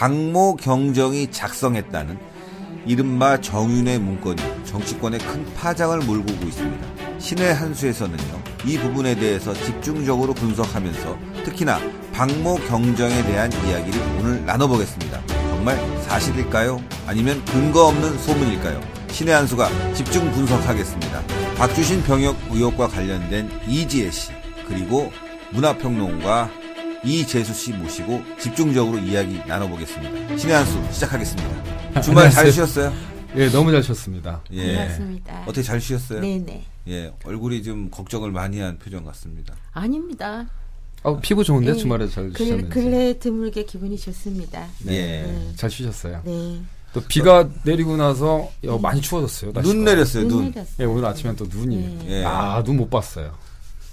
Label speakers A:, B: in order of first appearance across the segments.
A: 박모 경정이 작성했다는 이른바 정윤의 문건이 정치권에 큰 파장을 몰고 오고 있습니다. 신의 한수에서는요, 이 부분에 대해서 집중적으로 분석하면서 특히나 박모 경정에 대한 이야기를 오늘 나눠보겠습니다. 정말 사실일까요? 아니면 근거 없는 소문일까요? 신의 한수가 집중 분석하겠습니다. 박주신 병역 의혹과 관련된 이지혜 씨, 그리고 문화평론가 이재수 씨 모시고 집중적으로 이야기 나눠보겠습니다. 신의 한 수 시작하겠습니다. 주말 잘 쉬었어요?
B: 예, 너무 잘 쉬었습니다.
A: 예.
C: 반갑습니다.
A: 어떻게 잘 쉬었어요?
C: 네네.
A: 예, 얼굴이 좀 걱정을 많이 한 표정 같습니다.
C: 아닙니다.
B: 어, 피부 좋은데
C: 네.
B: 주말에 잘
C: 근,
B: 쉬셨는지.
C: 근래 드물게 기분이 좋습니다.
B: 네.
A: 예.
B: 잘 쉬셨어요.
C: 네.
B: 또 비가 내리고 나서 어, 많이 추워졌어요. 날씨가.
A: 눈 내렸어요,
C: 눈
A: 눈.
C: 내렸어요.
B: 예, 오늘 아침엔 또 눈이.
C: 네.
A: 예.
B: 아, 눈 못 봤어요.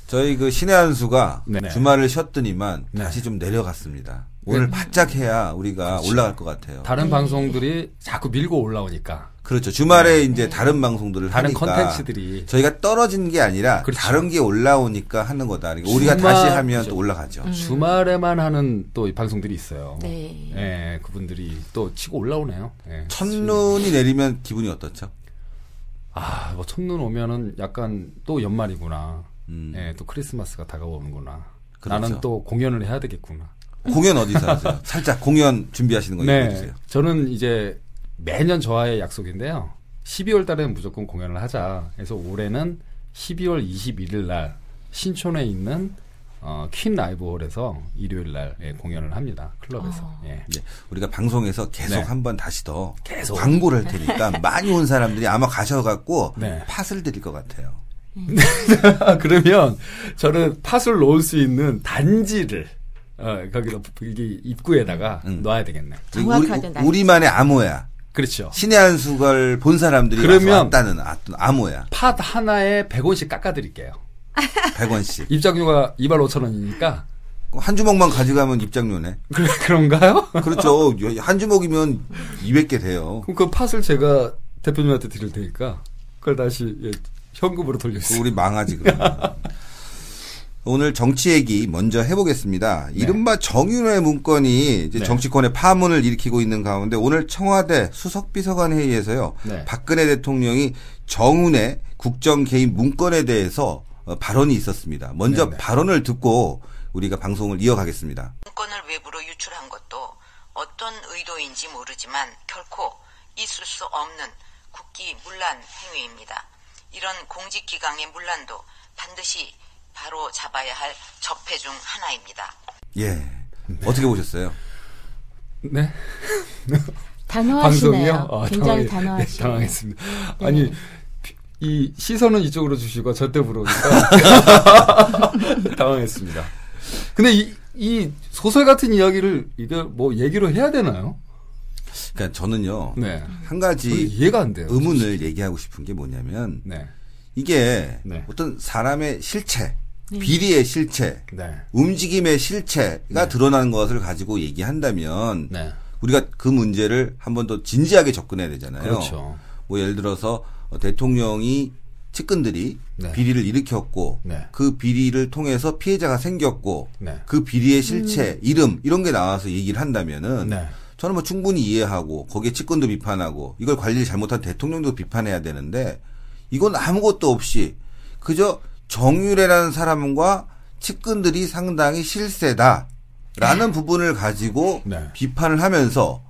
A: 저희 그 신의 한수가
B: 네네.
A: 주말을 쉬었더니만
B: 네.
A: 다시 좀 내려갔습니다. 오늘 바짝 해야 우리가 올라갈 것 같아요.
B: 다른
C: 네.
B: 방송들이 자꾸 밀고 올라오니까
A: 그렇죠. 주말에 이제 다른 방송들을
B: 다른
A: 하니까
B: 컨텐츠들이
A: 저희가 떨어진 게 아니라
B: 그렇죠.
A: 다른 게 올라오니까 하는 거다. 그러니까 우리가
B: 주말-
A: 다시 하면
B: 그렇죠.
A: 또 올라가죠.
B: 주말에만 하는 또이 방송들이 있어요.
C: 네.
B: 예, 그분들이 또 치고 올라오네요. 예.
A: 첫눈이 내리면 기분이 어떻죠?
B: 아, 뭐 첫눈 오면은 약간 또 연말이구나.
A: 음.
B: 예, 또 크리스마스가 다가오는구나.
A: 그렇죠.
B: 나는 또 공연을 해야 되겠구나.
A: 공연 어디서 하세요? 살짝 공연 준비하시는 거 얘기해 주세요.
B: 저는 이제 매년 저와의 약속인데요. 12월 달에는 무조건 공연을 하자. 그래서 올해는 12월 21일 날 신촌에 있는 어, 퀸 라이브홀에서 일요일 날 예, 공연을 합니다. 클럽에서.
C: 어.
B: 예.
A: 이제 우리가 방송에서 계속
B: 네.
A: 한번 다시 더
B: 계속.
A: 광고를 할 테니까 많이 온 사람들이 아마 가셔갖고
B: 네.
A: 팥을 드릴 것 같아요.
B: 그러면 저는 팥을 놓을 수 있는 단지를 어, 거기다 여기 입구에다가
A: 음.
B: 놔야 되겠네.
C: 정확하게
A: 우리. 우리 만의 암호야.
B: 그렇죠.
A: 신의 한 수걸 본 사람들이
B: 그러면-
A: 왔다는 아- 암호야.
B: 팥 하나에 100원씩 깎아드릴게요.
A: 100원씩.
B: 입장료가 2만 5천 원이니까.
A: 한 주먹만 가져가면 입장료네.
B: 그래, 그런가요?
A: 그렇죠. 한 주먹이면 200개 돼요.
B: 그럼 그 팥을 제가 대표님한테 드릴 테니까 그걸 다시 예, 현금으로 돌려주세요.
A: 우리 망하지 그러면. 오늘 정치 얘기 먼저 해보겠습니다. 이른바 정윤회 문건이 이제
B: 네.
A: 정치권의 파문을 일으키고 있는 가운데 오늘 청와대 수석비서관 회의에서요.
B: 네.
A: 박근혜 대통령이 정윤회 국정 개입 문건에 대해서 어, 발언이 있었습니다. 먼저
B: 네네.
A: 발언을 듣고 우리가 방송을 이어가겠습니다.
D: 문건을 외부로 유출한 것도 어떤 의도인지 모르지만 결코 있을 수 없는 국기 문란 행위입니다. 이런 공직기강의 문란도 반드시 바로 잡아야 할 적폐 중 하나입니다.
A: 예. 어떻게 보셨어요?
B: 네.
C: 단호하시네요.
B: 아,
C: 굉장히
B: 당황-
C: 단호하시네요.
B: 네, 당황했습니다.
C: 네.
B: 아니 피- 이 시선은 이쪽으로 주시고 저때 물어보니까 당황했습니다. 근데 이, 이 소설 같은 이야기를 이게 뭐 얘기로 해야 되나요?
A: 그러니까 저는요.
B: 네.
A: 한 가지
B: 이해가 안 돼요.
A: 의문을 얘기하고 싶은 게 뭐냐면
B: 네.
A: 이게
B: 네.
A: 어떤 사람의 실체, 비리의 실체,
B: 네.
A: 움직임의 실체가 드러나는 것을 가지고 얘기한다면
B: 네.
A: 우리가 그 문제를 한 번 더 진지하게 접근해야 되잖아요.
B: 그렇죠.
A: 뭐 예를 들어서 어, 대통령이 측근들이
B: 네.
A: 비리를 일으켰고
B: 네.
A: 그 비리를 통해서 피해자가 생겼고
B: 네.
A: 그 비리의 실체, 이름 이런 게 나와서 얘기를 한다면은
B: 네.
A: 저는 뭐 충분히 이해하고 거기에 측근도 비판하고 이걸 관리를 잘못한 대통령도 비판해야 되는데 이건 아무것도 없이 그저 정유래라는 사람과 측근들이 상당히 실세다 라는 부분을 가지고
B: 네.
A: 비판을 하면서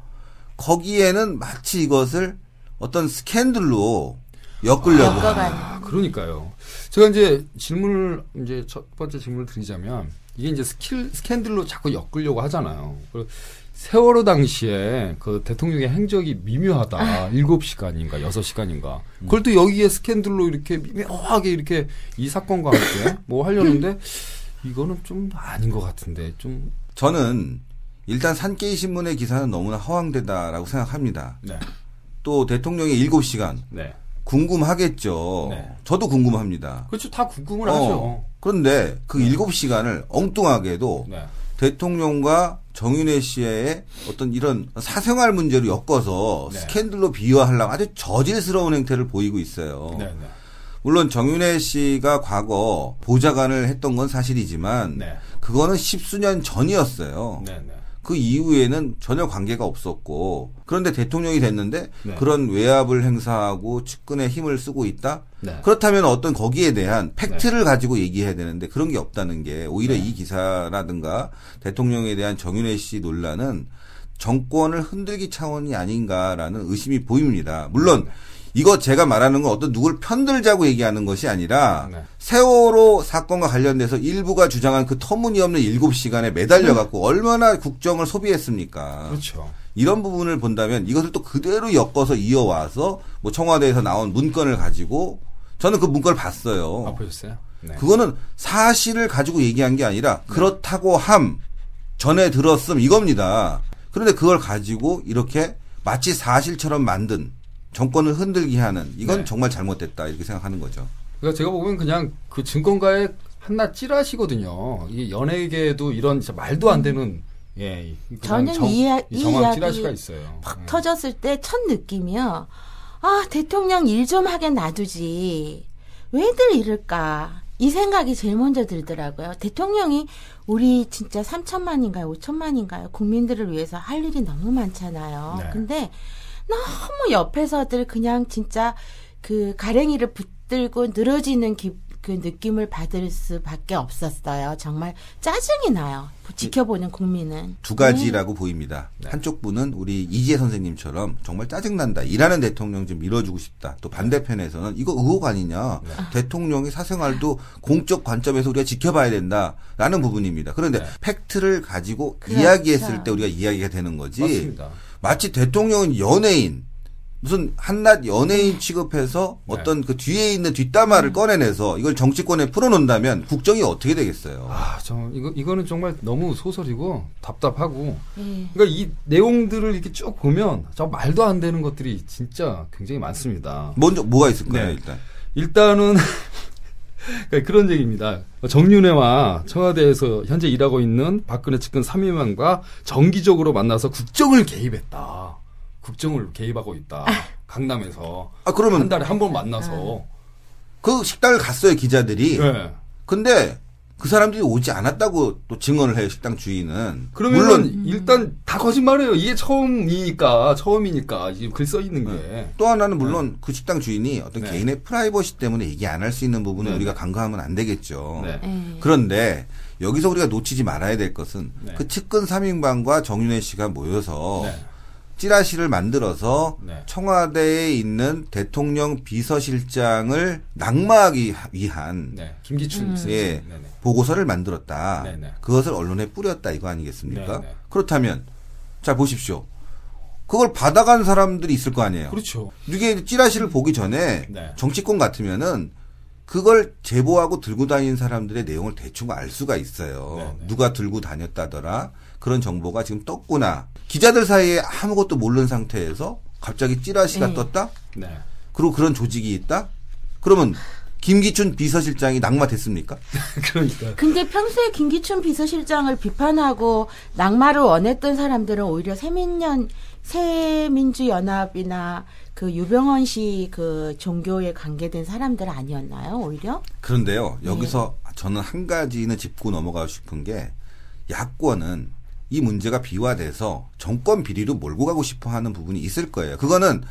A: 거기에는 마치 이것을 어떤 스캔들로 엮으려고.
B: 아, 그러니까요. 제가 이제 질문을 이제 첫 번째 질문을 드리자면 이게 이제 스킬 스캔들로 자꾸 엮으려고 하잖아요. 그 세월호 당시에 그 대통령의 행적이 미묘하다. 일곱 시간인가 여섯 시간인가. 그걸 또 여기에 스캔들로 이렇게 미묘하게 이렇게 이 사건과 함께 뭐 하려는데 이거는 좀 아닌 것 같은데 좀
A: 저는 일단 산케이 신문의 기사는 너무나 허황되다라고 생각합니다.
B: 네.
A: 또 대통령의 7시간
B: 네.
A: 궁금하겠죠.
B: 네.
A: 저도 궁금합니다.
B: 그렇죠. 다 궁금을
A: 어,
B: 하죠.
A: 그런데 그 7시간을 엉뚱하게도
B: 네.
A: 대통령과 정윤회 씨의 어떤 이런 사생활 문제로 엮어서
B: 네.
A: 스캔들로 비유하려고 아주 저질스러운 행태를 보이고 있어요.
B: 네, 네.
A: 물론 정윤회 씨가 과거 보좌관을 했던 건 사실이지만
B: 네.
A: 그거는 십수년 전이었어요.
B: 네, 네.
A: 그 이후에는 전혀 관계가 없었고 그런데 대통령이 됐는데
B: 네.
A: 그런 외압을 행사하고 측근의 힘을 쓰고 있다.
B: 네.
A: 그렇다면 어떤 거기에 대한 팩트를 가지고 얘기해야 되는데 그런 게 없다는 게 오히려
B: 네.
A: 이 기사라든가 대통령에 대한 정윤회 씨 논란은 정권을 흔들기 차원이 아닌가라는 의심이 보입니다. 물론
B: 네.
A: 이거 제가 말하는 건 어떤 누굴 편들자고 얘기하는 것이 아니라
B: 네.
A: 세월호 사건과 관련돼서 일부가 주장한 그 터무니없는 7시간에 매달려 갖고 얼마나 국정을 소비했습니까?
B: 그렇죠.
A: 이런 부분을 본다면 이것을 또 그대로 엮어서 이어와서 뭐 청와대에서 나온 문건을 가지고 저는 그 문건을 봤어요.
B: 아, 보셨어요? 네.
A: 그거는 사실을 가지고 얘기한 게 아니라 그렇다고 함 전에 들었음 이겁니다. 그런데 그걸 가지고 이렇게 마치 사실처럼 만든 정권을 흔들게 하는 이건
B: 네.
A: 정말 잘못됐다 이렇게 생각하는 거죠.
B: 그러니까 제가 보면 그냥 그 증권가의 한낱 찌라시거든요. 이게 연예계에도 이런 진짜 말도 안 되는 예, 이- 그냥
C: 저는
B: 정,
C: 이 이야- 이이
B: 정황
C: 이야기
B: 찌라시가 있어요.
C: 팍
B: 예.
C: 터졌을 때 첫 느낌이요. 아, 대통령 일 좀 하게 놔두지. 왜들 이럴까? 이 생각이 제일 먼저 들더라고요. 대통령이 우리 진짜 3천만인가요? 5천만인가요? 국민들을 위해서 할 일이 너무 많잖아요.
B: 네.
C: 근데 너무 옆에서들 그냥 진짜 그 가랭이를 붙들고 늘어지는 기, 그 느낌을 받을 수밖에 없었어요. 정말 짜증이 나요. 지켜보는 국민은.
A: 두 가지라고 보입니다.
B: 네.
A: 한쪽 분은 우리 이지혜 선생님처럼 정말 짜증난다. 일하는 대통령 좀 밀어주고 싶다. 또 반대편에서는 이거 의혹 아니냐.
B: 네.
A: 대통령의 사생활도 공적 관점에서 우리가 지켜봐야 된다라는 부분입니다. 그런데
B: 네.
A: 팩트를 가지고
C: 그렇죠.
A: 이야기했을 때 우리가 이야기가 되는 거지.
B: 맞습니다.
A: 마치 대통령은 연예인 무슨 한낱 연예인 취급해서
B: 네.
A: 어떤 그 뒤에 있는 뒷담화를 꺼내내서 이걸 정치권에 풀어놓는다면 국정이 어떻게 되겠어요?
B: 아, 저 이거 이거는 정말 너무 소설이고 답답하고
C: 예.
B: 그러니까 이 내용들을 이렇게 쭉 보면 저 말도 안 되는 것들이 진짜 굉장히 많습니다.
A: 먼저 뭐가 있을까요
B: 네.
A: 일단?
B: 일단은 그러니까 그런 얘기입니다. 정윤회와 청와대에서 현재 일하고 있는 박근혜 측근 3인방과 정기적으로 만나서 국정을 개입했다. 국정을 개입하고 있다. 강남에서
A: 아 그러면
B: 한 달에 한 번 만나서.
A: 그 식당을 갔어요 기자들이.
B: 네.
A: 근데 그 사람들이 오지 않았다고 또 증언을 해요 식당 주인은.
B: 그러면
A: 물론
B: 은 일단 다 거짓말이에요. 이게 처음이니까 처음이니까 지금 글 써 있는 게.
A: 또 하나는 물론 그 식당 주인이 어떤
B: 네.
A: 개인의 프라이버시 때문에 얘기 안 할 수 있는 부분을
B: 네,
A: 우리가
B: 네.
A: 간과하면 안 되겠죠.
B: 네.
C: 예.
A: 그런데 여기서 우리가 놓치지 말아야 될 것은
B: 네.
A: 그 측근 3인방과 정윤회 씨가 모여서
B: 네.
A: 찌라시를 만들어서
B: 네.
A: 청와대에 있는 대통령 비서실장을 낙마하기 위한
B: 네. 김기춘 씨.
A: 예,
B: 네네.
A: 보고서를 만들었다.
B: 네네.
A: 그것을 언론에 뿌렸다 이거 아니겠습니까?
B: 네네.
A: 그렇다면 자 보십시오. 그걸 받아간 사람들이 있을 거 아니에요.
B: 그렇죠.
A: 이게 찌라시를 보기 전에
B: 네.
A: 정치권 같으면은 그걸 제보하고 들고 다니는 사람들의 내용을 대충 알 수가 있어요.
B: 네네.
A: 누가 들고 다녔다더라. 그런 정보가 지금 떴구나. 기자들 사이에 아무것도 모르는 상태에서 갑자기 찌라시가
C: 네.
A: 떴다?
B: 네.
A: 그리고 그런 조직이 있다? 그러면 김기춘 비서실장이 낙마됐습니까?
B: 그러니까.
C: 근데 평소에 김기춘 비서실장을 비판하고 낙마를 원했던 사람들은 오히려 새민연 새민주연합이나 그 유병헌 씨 그 종교에 관계된 사람들 아니었나요? 오히려?
A: 그런데요, 여기서 저는 한 가지는 짚고 넘어가고 싶은 게 야권은 이 문제가 비화돼서 정권 비리로 몰고 가고 싶어 하는 부분이 있을 거예요. 그거는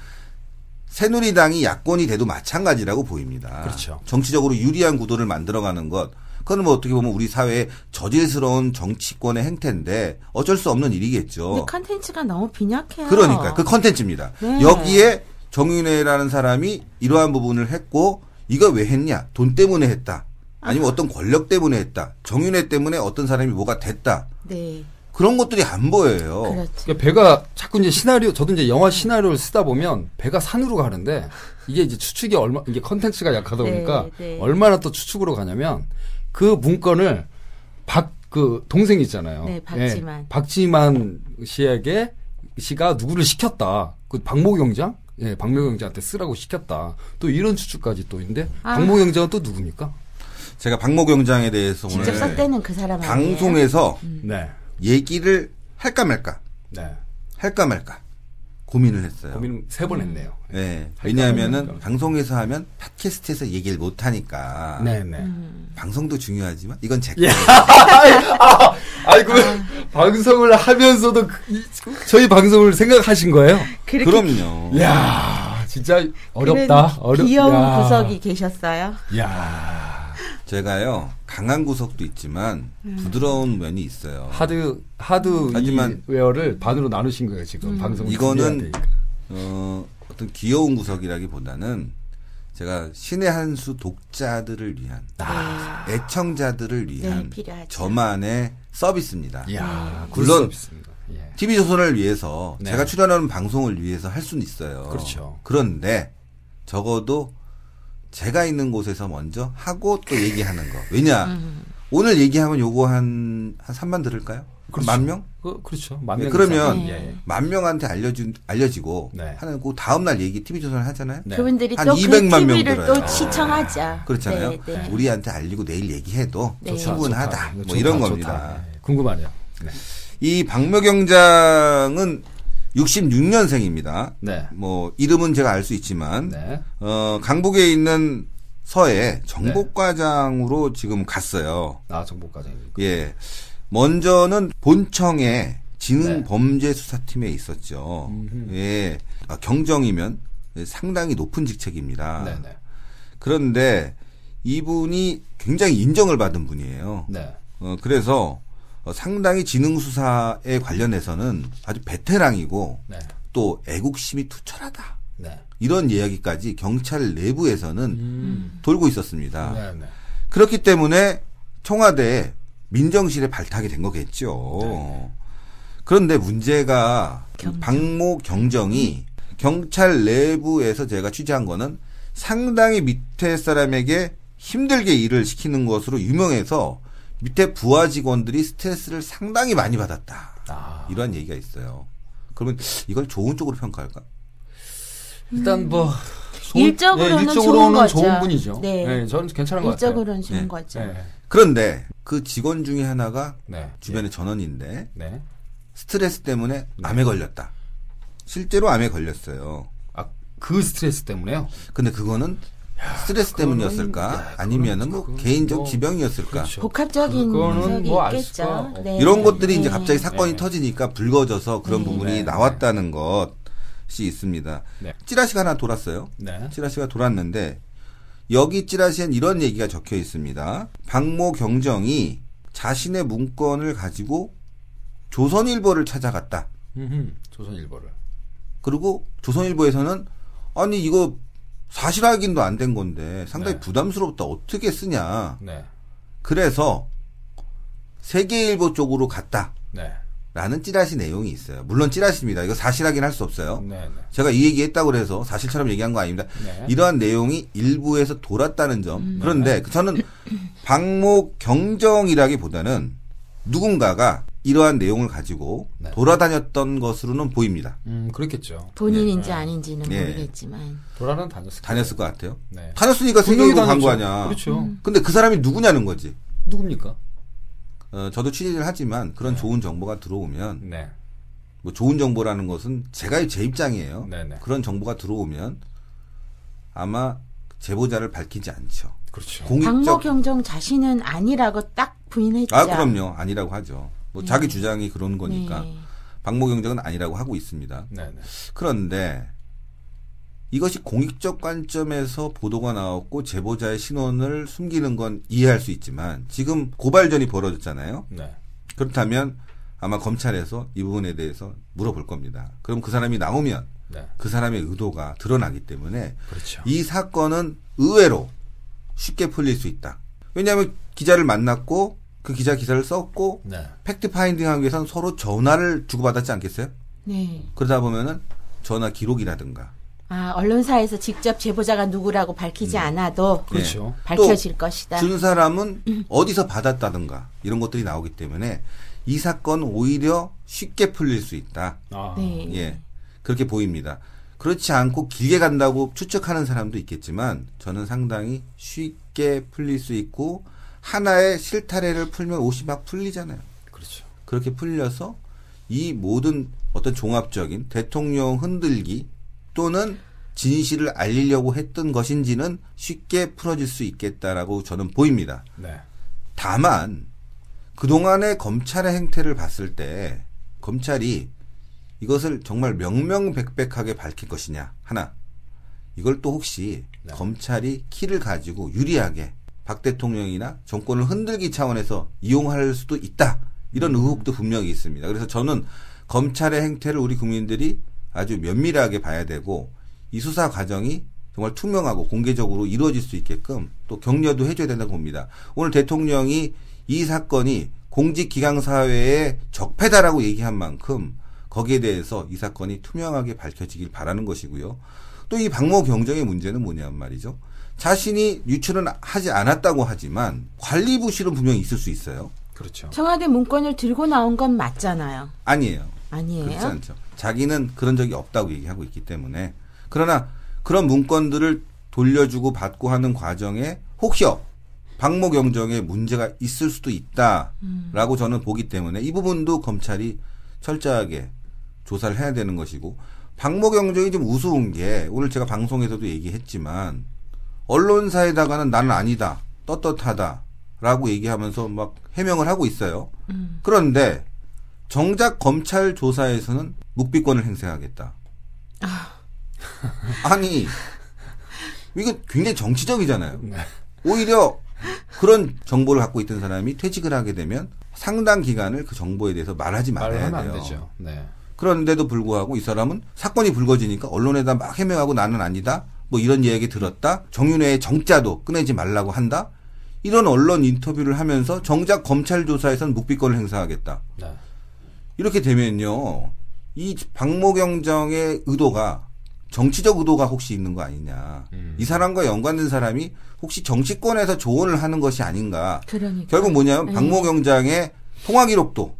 A: 새누리당이 야권이 돼도 마찬가지라고 보입니다.
B: 그렇죠.
A: 정치적으로 유리한 구도를 만들어가는 것. 그건 뭐 어떻게 보면 우리 사회의 저질스러운 정치권의 행태인데 어쩔 수 없는 일이겠죠.
C: 근데 컨텐츠가 너무 빈약해요.
A: 그러니까 그 컨텐츠입니다.
C: 네.
A: 여기에 정윤회라는 사람이 이러한 부분을 했고 이거 왜 했냐? 돈 때문에 했다. 아니면 어떤 권력 때문에 했다. 정윤회 때문에 어떤 사람이 뭐가 됐다.
C: 네.
A: 그런 것들이 안 보여요.
C: 그렇죠.
B: 그러니까 배가 자꾸 이제 시나리오 저도 이제 영화 시나리오를 쓰다 보면 배가 산으로 가는데 이게 이제 추측이 얼마 이게 컨텐츠가 약하다
C: 네,
B: 보니까
C: 네.
B: 얼마나 또 추측으로 가냐면 그 문건을 박 그 동생 있잖아요.
C: 네, 박지만.
B: 예, 박지만 씨에게 씨가 누구를 시켰다. 그 박모경장? 예, 박모경장한테 쓰라고 시켰다. 또 이런 추측까지 또 있는데
C: 아.
B: 박모경장은 또 누굽니까?
A: 제가 박모 경장에 대해서
C: 직접
A: 오늘
C: 썼대는 그 사람 아니에요?
A: 방송에서
B: 네.
A: 얘기를 할까 말까
B: 네.
A: 할까 말까 고민을 했어요.
B: 고민 세 번 했네요.
A: 네.
B: 할까
A: 왜냐하면은
B: 말까.
A: 방송에서 하면 팟캐스트에서 얘기를 못 하니까
B: 네, 네.
C: 음.
A: 방송도 중요하지만 이건 제
B: 예. 아이고 방송을 하면서도 그- 이- 저희 방송을 생각하신 거예요?
C: 그렇게
A: 그럼요.
B: 야 진짜 어렵다. 어렵.
C: 귀여운
B: 야.
C: 구석이 계셨어요.
B: 야
A: 제가요 강한 구석도 있지만
C: 음.
A: 부드러운 면이 있어요.
B: 하드 하드
A: 하지만-
B: 이 웨어를 반으로 나누신 거예요 지금 방송.
A: 이거는 어, 어떤 귀여운 구석이라기보다는 제가 신의 한 수 독자들을 위한 애청자들을 위한
C: 네.
A: 저만의 서비스입니다.
B: 야
A: 물론
B: 있습니다. 예.
A: TV 조선을 위해서
B: 네.
A: 제가 출연하는 방송을 위해서 할 수는 있어요.
B: 그렇죠.
A: 그런데 적어도 제가 있는 곳에서 먼저 하고 또 얘기하는 거. 왜냐?
C: 음.
A: 오늘 얘기하면 요거 한, 한 3만 들을까요?
B: 그렇죠.
A: 만 명?
B: 그, 그렇죠. 만
A: 네,
B: 명
A: 그러면.
B: 예, 예.
A: 만 명한테 알려준, 알려지고
B: 네.
A: 하는 그 다음 날 얘기 TV 조선을 하잖아요?
B: 네.
C: 그분들이 한또그
A: 200만 명 들어요.
C: 또 시청하죠.
A: 그렇잖아요.
C: 네, 네.
A: 우리한테 알리고 내일 얘기해도
C: 네.
A: 충분하다.
B: 좋다.
A: 뭐
B: 좋다,
A: 이런
B: 좋다.
A: 겁니다.
B: 예, 궁금하네요. 네.
A: 이 박묘경장은 66년생입니다.
B: 네.
A: 뭐 이름은 제가 알 수 있지만
B: 네.
A: 어, 강북에 있는 서에 정복과장으로 지금 갔어요.
B: 나 정보과장입니다.
A: 예. 먼저는 본청에 지능
B: 네.
A: 범죄 수사팀에 있었죠.
B: 음흠.
A: 예. 아, 경정이면 상당히 높은 직책입니다.
B: 네, 네.
A: 그런데 이분이 굉장히 인정을 받은 분이에요.
B: 네.
A: 어, 그래서 어, 상당히 지능 수사에 관련해서는 아주 베테랑이고
B: 네.
A: 또 애국심이 투철하다.
B: 네.
A: 이런 이야기까지 경찰 내부에서는
B: 음.
A: 돌고 있었습니다.
B: 네, 네.
A: 그렇기 때문에 청와대 민정실에 발탁이 된 거겠죠.
B: 네.
A: 그런데 문제가
C: 경정.
A: 박모 경정이 경찰 내부에서 제가 취재한 거는 상당히 밑에 사람에게 힘들게 일을 시키는 것으로 유명해서 밑에 부하 직원들이 스트레스를 상당히 많이 받았다.
B: 아.
A: 이런 얘기가 있어요. 그러면 이걸 좋은 쪽으로 평가할까?
B: 일단 뭐 좋은-
C: 일적으로는
B: 예, 일적으로는
C: 좋은.
B: 좋은 분이죠.
C: 네.
B: 네, 저는 괜찮은 것 같아요.
C: 일적으로는 좋은
A: 네.
C: 거죠.
B: 네.
A: 그런데 그 직원 중에 하나가
B: 네.
A: 주변의 전원인데
B: 네.
A: 스트레스 때문에 암에 걸렸다. 실제로 암에 걸렸어요.
B: 아, 그 스트레스 때문에요?
A: 근데 그거는 스트레스 때문이었을까?
B: 야,
A: 아니면은 뭐 개인적
B: 뭐-
A: 지병이었을까?
B: 그렇죠.
C: 복합적인
B: 그거는
C: 분석이
B: 뭐알
C: 있겠죠. 네.
A: 이런 것들이 이제
C: 네.
A: 갑자기 사건이
B: 네.
A: 터지니까 불거져서 그런
C: 네.
A: 부분이
B: 네.
A: 나왔다는 것이 있습니다.
B: 네.
A: 찌라시가 하나 돌았어요.
B: 네.
A: 찌라시가 돌았는데 여기 찌라시엔 이런 얘기가 적혀 있습니다. 박모 경정이 자신의 문건을 가지고 조선일보를 찾아갔다.
B: 조선일보를.
A: 그리고 조선일보에서는 아니 이거 사실 확인도 안 된 건데 상당히
B: 네.
A: 부담스럽다. 어떻게 쓰냐.
B: 네.
A: 그래서 세계일보 쪽으로 갔다.
B: 네.
A: 라는 찌라시 내용이 있어요. 물론 찌라시입니다. 이거 사실 확인할 수 없어요.
B: 네. 네.
A: 제가 이 얘기 했다고 그래서 사실처럼 얘기한 거 아닙니다.
B: 네.
A: 이러한 내용이 일부에서 돌았다는 점.
C: 음.
A: 그런데 저는 박모 경정이라기보다는 누군가가 이러한 내용을 가지고
B: 네.
A: 돌아다녔던 것으로는 보입니다.
B: 음, 그렇겠죠.
C: 본인인지
B: 네.
C: 아닌지는
A: 예.
C: 모르겠지만
B: 돌아는 다녔을
A: 다녔을 것 같아요.
B: 네.
A: 다녔으니까
B: 분명히
A: 세계일보 간거
B: 다녔죠.
A: 아니야.
B: 그렇죠.
C: 음.
A: 근데 그 사람이 누구냐는 거지.
B: 누굽니까?
A: 어, 저도 취재를 하지만 그런
B: 네.
A: 좋은 정보가 들어오면
B: 네.
A: 뭐 좋은 정보라는 것은 제가 제 입장이에요.
B: 네, 네.
A: 그런 정보가 들어오면 아마 제보자를 밝히지 않죠.
B: 그렇죠.
C: 박모
A: 공익적
C: 경정 자신은 아니라고 딱 부인했죠.
A: 아 그럼요 아니라고 하죠. 뭐 자기 주장이 그런 거니까
C: 네.
A: 박모 경정은 아니라고 하고 있습니다.
B: 네, 네.
A: 그런데 이것이 공익적 관점에서 보도가 나왔고 제보자의 신원을 숨기는 건 이해할 수 있지만 지금 고발전이 벌어졌잖아요.
B: 네.
A: 그렇다면 아마 검찰에서 이 부분에 대해서 물어볼 겁니다. 그럼 그 사람이 나오면
B: 네.
A: 그 사람의 의도가 드러나기 때문에
B: 그렇죠.
A: 이 사건은 의외로 쉽게 풀릴 수 있다. 왜냐하면 기자를 만났고 그 기자 기사를 썼고
B: 네.
A: 팩트 파인딩하기 위해서는 서로 전화를 주고받았지 않겠어요?
C: 네.
A: 그러다 보면은 전화 기록이라든가
C: 아, 언론사에서 직접 제보자가 누구라고 밝히지 않아도
B: 그렇죠.
C: 밝혀질 것이다.
A: 준 사람은 어디서 받았다든가 이런 것들이 나오기 때문에 이 사건 오히려 쉽게 풀릴 수 있다.
B: 아,
C: 네.
A: 예. 그렇게 보입니다. 그렇지 않고 길게 간다고 추측하는 사람도 있겠지만 저는 상당히 쉽게 풀릴 수 있고 하나의 실타래를 풀면 옷이 막 풀리잖아요.
B: 그렇죠.
A: 그렇게 풀려서 이 모든 어떤 종합적인 대통령 흔들기 또는 진실을 알리려고 했던 것인지는 쉽게 풀어질 수 있겠다라고 저는 보입니다.
B: 네.
A: 다만 그동안의 검찰의 행태를 봤을 때 검찰이 이것을 정말 명명백백하게 밝힐 것이냐 하나 이걸 또 혹시
B: 네.
A: 검찰이 키를 가지고 유리하게 박 대통령이나 정권을 흔들기 차원에서 이용할 수도 있다 이런 의혹도 분명히 있습니다. 그래서 저는 검찰의 행태를 우리 국민들이 아주 면밀하게 봐야 되고 이 수사 과정이 정말 투명하고 공개적으로 이루어질 수 있게끔 또 격려도 해줘야 된다고 봅니다. 오늘 대통령이 이 사건이 공직기강사회의 적폐다라고 얘기한 만큼 거기에 대해서 이 사건이 투명하게 밝혀지길 바라는 것이고요. 또 이 박모 경정의 문제는 뭐냐면 말이죠. 자신이 유출은 하지 않았다고 하지만 관리 부실은 분명히 있을 수 있어요.
B: 그렇죠.
C: 청와대 문건을 들고 나온 건 맞잖아요.
A: 아니에요.
C: 아니에요?
A: 그렇지 않죠. 자기는 그런 적이 없다고 얘기하고 있기 때문에 그러나 그런 문건들을 돌려주고 받고 하는 과정에 혹여 박모 경정에 문제가 있을 수도 있다라고 저는 보기 때문에 이 부분도 검찰이 철저하게 조사를 해야 되는 것이고 박모 경정이 좀 우스운 게 오늘 제가 방송에서도 얘기했지만 언론사에다가는 나는 아니다 떳떳하다 라고 얘기하면서 막 해명을 하고 있어요. 그런데 정작 검찰 조사에서는 묵비권을 행사하겠다. 아니 이거 굉장히 정치적이잖아요.
B: 네.
A: 오히려 그런 정보를 갖고 있던 사람이 퇴직을 하게 되면 상당 기간을 그 정보에 대해서 말하지 말아야
B: 하면
A: 돼요.
B: 안 되죠. 네.
A: 그런데도 불구하고 이 사람은 사건이 불거지니까 언론에다 막 해명하고 나는 아니다. 뭐 이런 얘기 들었다. 정윤회의 정자도 꺼내지 말라고 한다. 이런 언론 인터뷰를 하면서 정작 검찰 조사에선 묵비권을 행사하겠다.
B: 네.
A: 이렇게 되면요. 이 박모경정의 의도가 정치적 의도가 혹시 있는 거 아니냐.
B: 음.
A: 이 사람과 연관된 사람이 혹시 정치권에서 조언을 하는 것이 아닌가.
C: 그러니까.
A: 결국 뭐냐면
C: 네.
A: 박모경장의 통화 기록도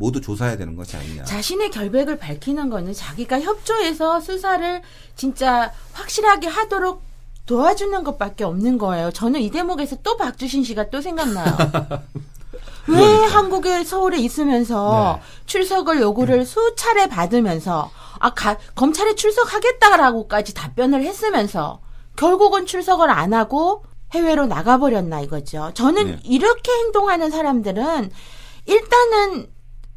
A: 모두 조사해야 되는 것이 아니냐.
C: 자신의 결백을 밝히는 거는 자기가 협조해서 수사를 진짜 확실하게 하도록 도와주는 것밖에 없는 거예요. 저는 이 대목에서 또 박주신 씨가 또 생각나요. 왜
A: 그러니까.
C: 한국에 서울에 있으면서
B: 네.
C: 출석을 요구를 수차례 받으면서 아 가- 검찰에 출석하겠다라고까지 답변을 했으면서 결국은 출석을 안 하고 해외로 나가버렸나 이거죠. 저는
A: 네.
C: 이렇게 행동하는 사람들은 일단은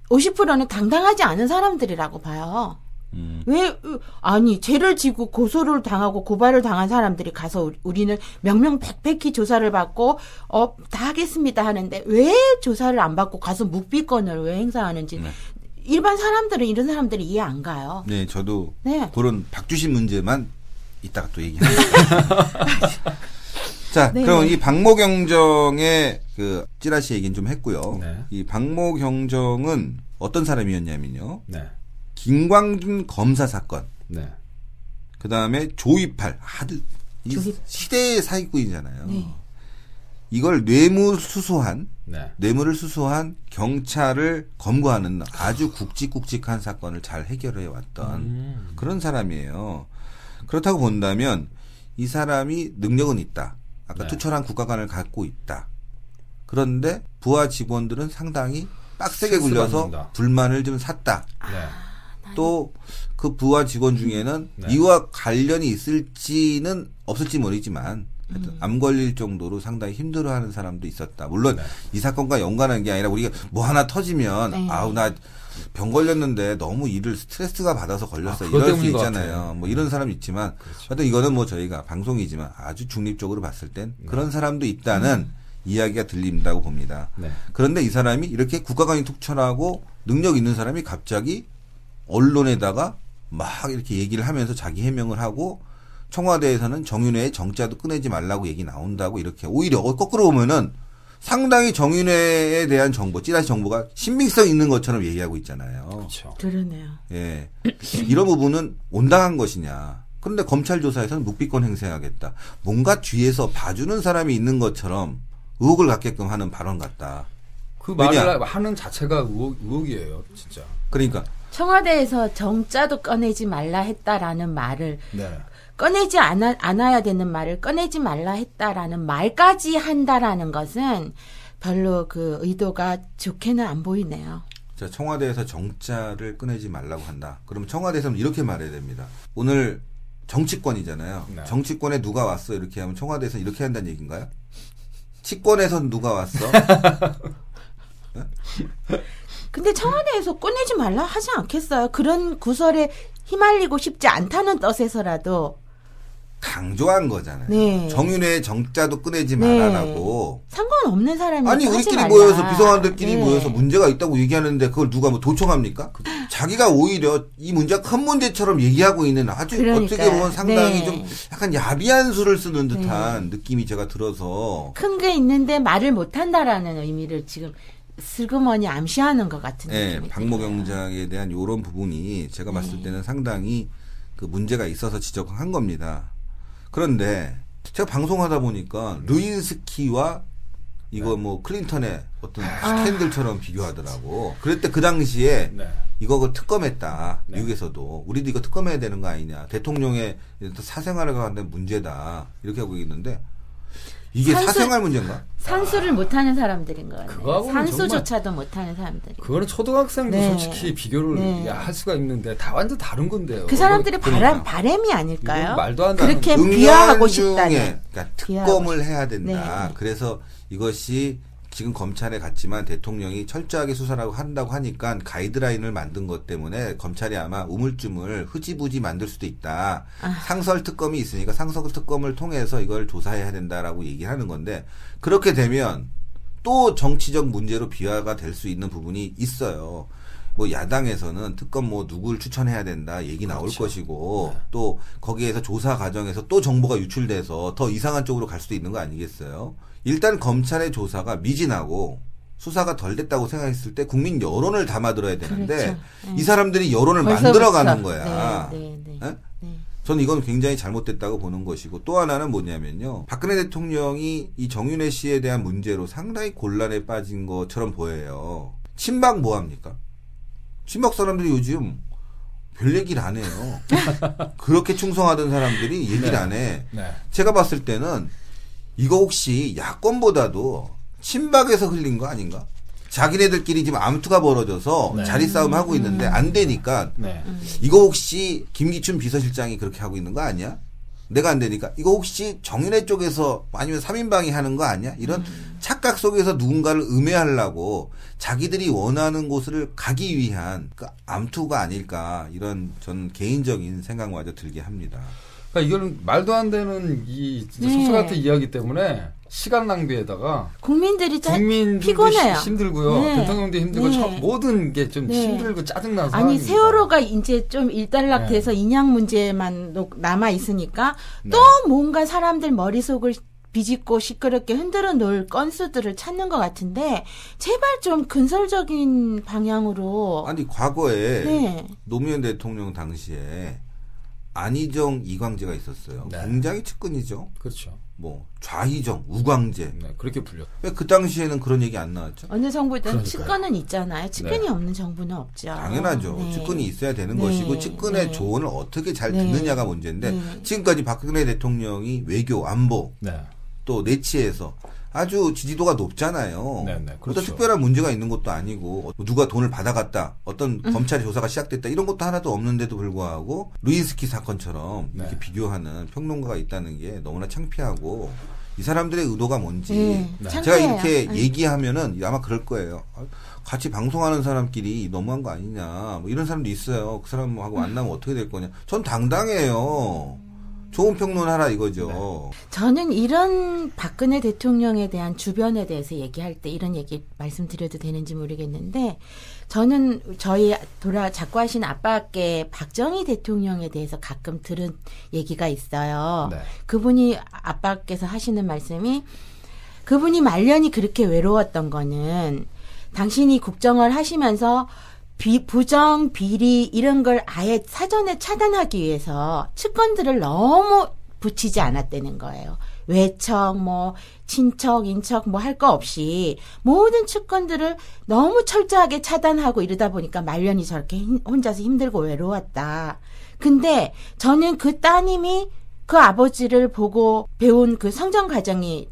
C: 50%는 당당하지 않은 사람들이라고 봐요.
A: 음.
C: 왜 아니 죄를 지고 고소를 당하고 고발을 당한 사람들이 가서 우리- 우리는 명명백백히 조사를 받고 어 다 하겠습니다 하는데 왜 조사를 안 받고 가서 묵비권을 왜 행사하는지
A: 네.
C: 일반 사람들은 이런 사람들이 이해 안 가요.
A: 네, 저도
C: 네.
A: 그런 박주신 문제만 이따가 또 얘기하겠습니다. 자,
C: 네.
A: 그럼 이 박모경정의 그 찌라시 얘기는 좀 했고요.
B: 네.
A: 이 박모경정은 어떤 사람이었냐면요.
B: 네.
A: 김광진 검사 사건,
B: 네.
A: 그 다음에 조이팔, 아주 이. 시대의 사기꾼이잖아요.
C: 네.
A: 이걸 뇌물 수수한
B: 네.
A: 뇌물을 수수한 경찰을 검거하는 아주 굵직굵직한 사건을 잘 해결해 왔던
B: 음.
A: 그런 사람이에요. 그렇다고 본다면 이 사람이 능력은 있다. 아까
B: 네.
A: 투철한 국가관을 갖고 있다. 그런데 부하 직원들은 상당히 빡세게 굴려서
B: 실수받는다.
A: 불만을 좀 샀다.
B: 네.
A: 또그 부하 직원 중에는
B: 네.
A: 이와 관련이 있을지는 없을지 모르지만
C: 음.
A: 암 걸릴 정도로 상당히 힘들어하는 사람도 있었다. 물론
B: 네.
A: 이 사건과 연관한 게 아니라 우리가 뭐 하나 터지면
C: 네.
A: 아우 나 병 걸렸는데 너무 일을 스트레스가 받아서 걸렸어
B: 아,
A: 이럴 수 있잖아요. 뭐 이런 사람 있지만
B: 그렇죠.
A: 하여튼 이거는 뭐 저희가 방송이지만 아주 중립적으로 봤을 땐 그런 사람도 있다는 이야기가 들린다고 봅니다.
B: 네.
A: 그런데 이 사람이 이렇게 국가관이 툭철하고 능력 있는 사람이 갑자기 언론에다가 막 이렇게 얘기를 하면서 자기 해명을 하고 청와대에서는 정윤회의 정자도 꺼내지 말라고 얘기 나온다고 이렇게 오히려 거꾸로 보면은 상당히 정윤회에 대한 정보, 찌라시 정보가 신빙성 있는 것처럼 얘기하고 있잖아요.
B: 그렇죠.
C: 그러네요.
A: 예. 이런 부분은 온당한 것이냐. 그런데 검찰 조사에서는 묵비권 행사하겠다. 뭔가 뒤에서 봐주는 사람이 있는 것처럼 의혹을 갖게끔 하는 발언 같다.
B: 그
A: 왜냐?
B: 말을 하는 자체가 의혹, 의혹이에요, 진짜.
A: 그러니까
C: 청와대에서 정자도 꺼내지 말라 했다라는 말을
B: 네.
C: 꺼내지 않아, 않아야 되는 말을 꺼내지 말라 했다라는 말까지 한다라는 것은 별로 그 의도가 좋게는 안 보이네요.
A: 자, 청와대에서 정자를 꺼내지 말라고 한다. 그럼 청와대에서는 이렇게 말해야 됩니다. 오늘 정치권이잖아요.
B: 네.
A: 정치권에 누가 왔어 이렇게 하면 청와대에서 이렇게 한다는 얘기인가요? 치권에선 누가 왔어?
C: 근데 청와대에서 꺼내지 말라 하지 않겠어요? 그런 구설에 휘말리고 싶지 않다는 뜻에서라도
A: 강조한 거잖아요.
C: 네.
A: 정윤회의 정자도 꺼내지
C: 네.
A: 말아라고.
C: 상관없는 사람이
A: 아니 우리끼리
C: 말라.
A: 모여서 비서관들끼리
C: 네.
A: 모여서 문제가 있다고 얘기하는데 그걸 누가 뭐 도청합니까? 자기가 오히려 이 문제가 큰 문제처럼 얘기하고 있는 아주
C: 그러니까요.
A: 어떻게 보면 상당히
C: 네.
A: 좀 약간 야비한 수를 쓰는 듯한 느낌이 제가 들어서
C: 큰 게 있는데 말을 못한다라는 의미를 지금 슬그머니 암시하는 것 같은
A: 예,
C: 느낌이
A: 박모
C: 들어요.
A: 경장에 대한 이런 부분이 제가
C: 네.
A: 봤을 때는 상당히 그 문제가 있어서 지적한 겁니다. 그런데 제가 방송하다 보니까 루인스키와 이거 뭐 클린턴의 어떤 스캔들처럼 비교하더라고. 그랬을 때그 당시에
B: 네.
A: 이거 그 특검했다.
B: 네.
A: 미국에서도 우리도 이거 특검해야 되는 거 아니냐. 대통령의 사생활에 관한 문제다. 이렇게 하고 있는데 이게
C: 산수-
A: 사생활 문제인가?
C: 산수를 못하는 사람들인.
B: 그거하고는
C: 산수조차도 못하는 사람들이.
B: 그거는 초등학생도
C: 네.
B: 솔직히 비교를
C: 네.
B: 할 수가 있는데 다 완전 다른 건데요.
C: 그 사람들의
A: 그러니까.
C: 바람, 바램이 아닐까요?
B: 말도 안 되는
C: 그렇게 비하하고 싶다는.
A: 그러니까
C: 비하하고
A: 특검을 해야 된다.
C: 네.
A: 그래서 이것이 지금 검찰에 갔지만 대통령이 철저하게 수사라고 한다고 하니까 가이드라인을 만든 것 때문에 검찰이 아마 우물쭈물 흐지부지 만들 수도 있다.
C: 아.
A: 상설 특검이 있으니까 상설 특검을 통해서 이걸 조사해야 된다라고 얘기하는 건데 그렇게 되면 또 정치적 문제로 비화가 될 수 있는 부분이 있어요. 뭐 야당에서는 특검 뭐 누굴 추천해야 된다 얘기 나올
B: 그렇죠.
A: 것이고 또 거기에서 조사 과정에서 또 정보가 유출돼서 더 이상한 쪽으로 갈 수도 있는 거 아니겠어요? 일단 검찰의 조사가 미진하고 수사가 덜 됐다고 생각했을 때 국민 여론을 담아들어야 되는데
C: 그렇죠.
A: 이 사람들이 여론을. 만들어가는 거야.
C: 네, 네, 네.
A: 예?
C: 네.
A: 저는 이건 굉장히 잘못됐다고 보는 것이고 또 하나는 뭐냐면요. 박근혜 대통령이 이 정윤회 씨에 대한 문제로 상당히 곤란에 빠진 것처럼 보여요. 친박 뭐 합니까? 친박 사람들이 요즘 별 얘기를 안 해요. 그렇게 충성하던 사람들이 얘기를
B: 네.
A: 안 해.
B: 네.
A: 제가 봤을 때는 이거 혹시 야권보다도 친박에서 흘린 거 아닌가? 자기네들끼리 지금 암투가 벌어져서
B: 네.
A: 자리 싸움 하고 있는데 안 되니까
B: 네.
A: 이거 혹시 김기춘 비서실장이 그렇게 하고 있는 거 아니야? 내가 안 되니까 이거 혹시 정윤회 쪽에서 아니면 3인방이 하는 거 아니야? 이런 착각 속에서 누군가를 음해하려고 자기들이 원하는 곳을 가기 위한 그 암투가 아닐까 이런 전 개인적인 생각마저 들게 합니다.
B: 그러니까 이거는 말도 안 되는 이 진짜
C: 네.
B: 소설 같은 이야기 때문에 시간 낭비에다가
C: 국민들이 짜,
B: 국민들도
C: 피곤해요.
B: 시- 힘들고요.
C: 네.
B: 대통령도 힘들고
C: 네.
B: 참 모든 게좀
C: 네.
B: 힘들고 짜증나는
C: 아니
B: 상황입니다.
C: 세월호가 이제 좀 일단락돼서
B: 네.
C: 인양 문제만 남아 있으니까
B: 네.
C: 또 뭔가 사람들 머릿속을 비집고 시끄럽게 흔들어 놓을 건수들을 찾는 것 같은데 제발 좀 근설적인 방향으로
A: 아니 과거에
C: 네.
A: 노무현 대통령 당시에 안희정, 이광재가 있었어요.
B: 네.
A: 굉장히 측근이죠.
B: 그렇죠.
A: 뭐 좌희정, 우광재.
B: 네, 그렇게 불렸.
A: 왜그 당시에는 그런 얘기 안 나왔죠?
C: 어느 정부든. 측근은 있잖아요. 측근이 없는 정부는 없죠.
A: 당연하죠.
C: 네.
A: 측근이 있어야 되는
C: 네.
A: 것이고 측근의
C: 네.
A: 조언을 어떻게 잘
C: 네.
A: 듣느냐가 문제인데
C: 네.
A: 지금까지 박근혜 대통령이 외교, 안보
B: 네.
A: 또 내치에서 아주 지지도가 높잖아요.
B: 네, 네,
A: 어떤
B: 그렇죠.
A: 특별한 문제가 있는 것도 아니고 누가 돈을 받아갔다, 어떤
C: 음.
A: 검찰의 조사가 시작됐다 이런 것도 하나도 없는데도 불구하고 루인스키 사건처럼
B: 네.
A: 이렇게 비교하는 평론가가 있다는 게 너무나 창피하고 이 사람들의 의도가 뭔지
C: 네,
B: 네.
A: 제가. 이렇게
C: 네.
A: 얘기하면은 아마 그럴 거예요. 아, 같이 방송하는 사람끼리 너무한 거 아니냐. 뭐 이런 사람도 있어요. 그 사람하고 만나면 어떻게 될 거냐. 전 당당해요. 좋은 평론하라 이거죠.
C: 저는 이런 박근혜 대통령에 대한 주변에 대해서 얘기할 때 이런 얘기 말씀드려도 되는지 모르겠는데 저는 저희 돌아 작고하신 아빠께 박정희 대통령에 대해서 가끔 들은 얘기가 있어요.
B: 네.
C: 그분이 아빠께서 하시는 말씀이 그분이 말년이 그렇게 외로웠던 거는 당신이 국정을 하시면서 비, 부정, 비리 이런 걸 아예 사전에 차단하기 위해서 측근들을 너무 붙이지 않았다는 거예요. 외척, 뭐, 친척, 인척, 뭐 할 거 없이 모든 측근들을 너무 철저하게 차단하고 이러다 보니까 말년이 저렇게 힘- 혼자서 힘들고 외로웠다. 근데 저는 그 따님이 그 아버지를 보고 배운 그 성장 과정이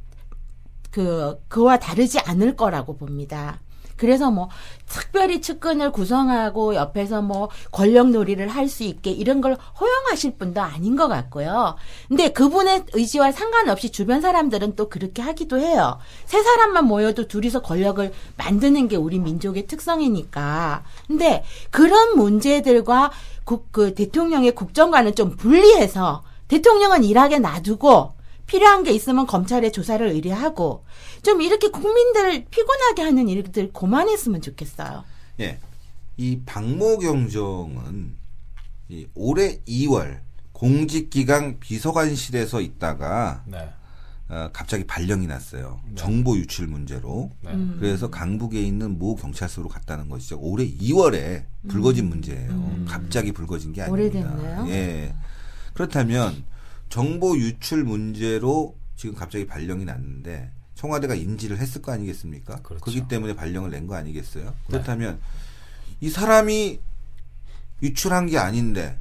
C: 그, 그와 다르지 않을 거라고 봅니다. 그래서 뭐, 특별히 측근을 구성하고 옆에서 뭐, 권력 놀이를 할 수 있게 이런 걸 허용하실 분도 아닌 것 같고요. 근데 그분의 의지와 상관없이 주변 사람들은 또 그렇게 하기도 해요. 세 사람만 모여도 둘이서 권력을 만드는 게 우리 민족의 특성이니까. 근데 그런 문제들과 국, 그 대통령의 국정과는 좀 분리해서 대통령은 일하게 놔두고 필요한 게 있으면 검찰에 조사를 의뢰하고 좀 이렇게 국민들을 피곤하게 하는 일들 그만했으면 좋겠어요.
A: 예. 이 박모경정은 이 올해 2월 공직기강 비서관실에서 있다가
B: 네.
A: 어, 갑자기 발령이 났어요. 정보 유출 문제로.
B: 네.
A: 그래서 강북에 있는 모 경찰서로 갔다는 것이죠. 올해 2월에 불거진 문제예요. 갑자기 불거진 게 아닙니다.
C: 오래됐네요.
A: 예. 그렇다면 정보 유출 문제로 지금 갑자기 발령이 났는데 청와대가 인지를 했을 거 아니겠습니까?
B: 그렇죠.
A: 그렇기 때문에 발령을 낸 거 아니겠어요? 그렇다면 이 사람이 유출한 게 아닌데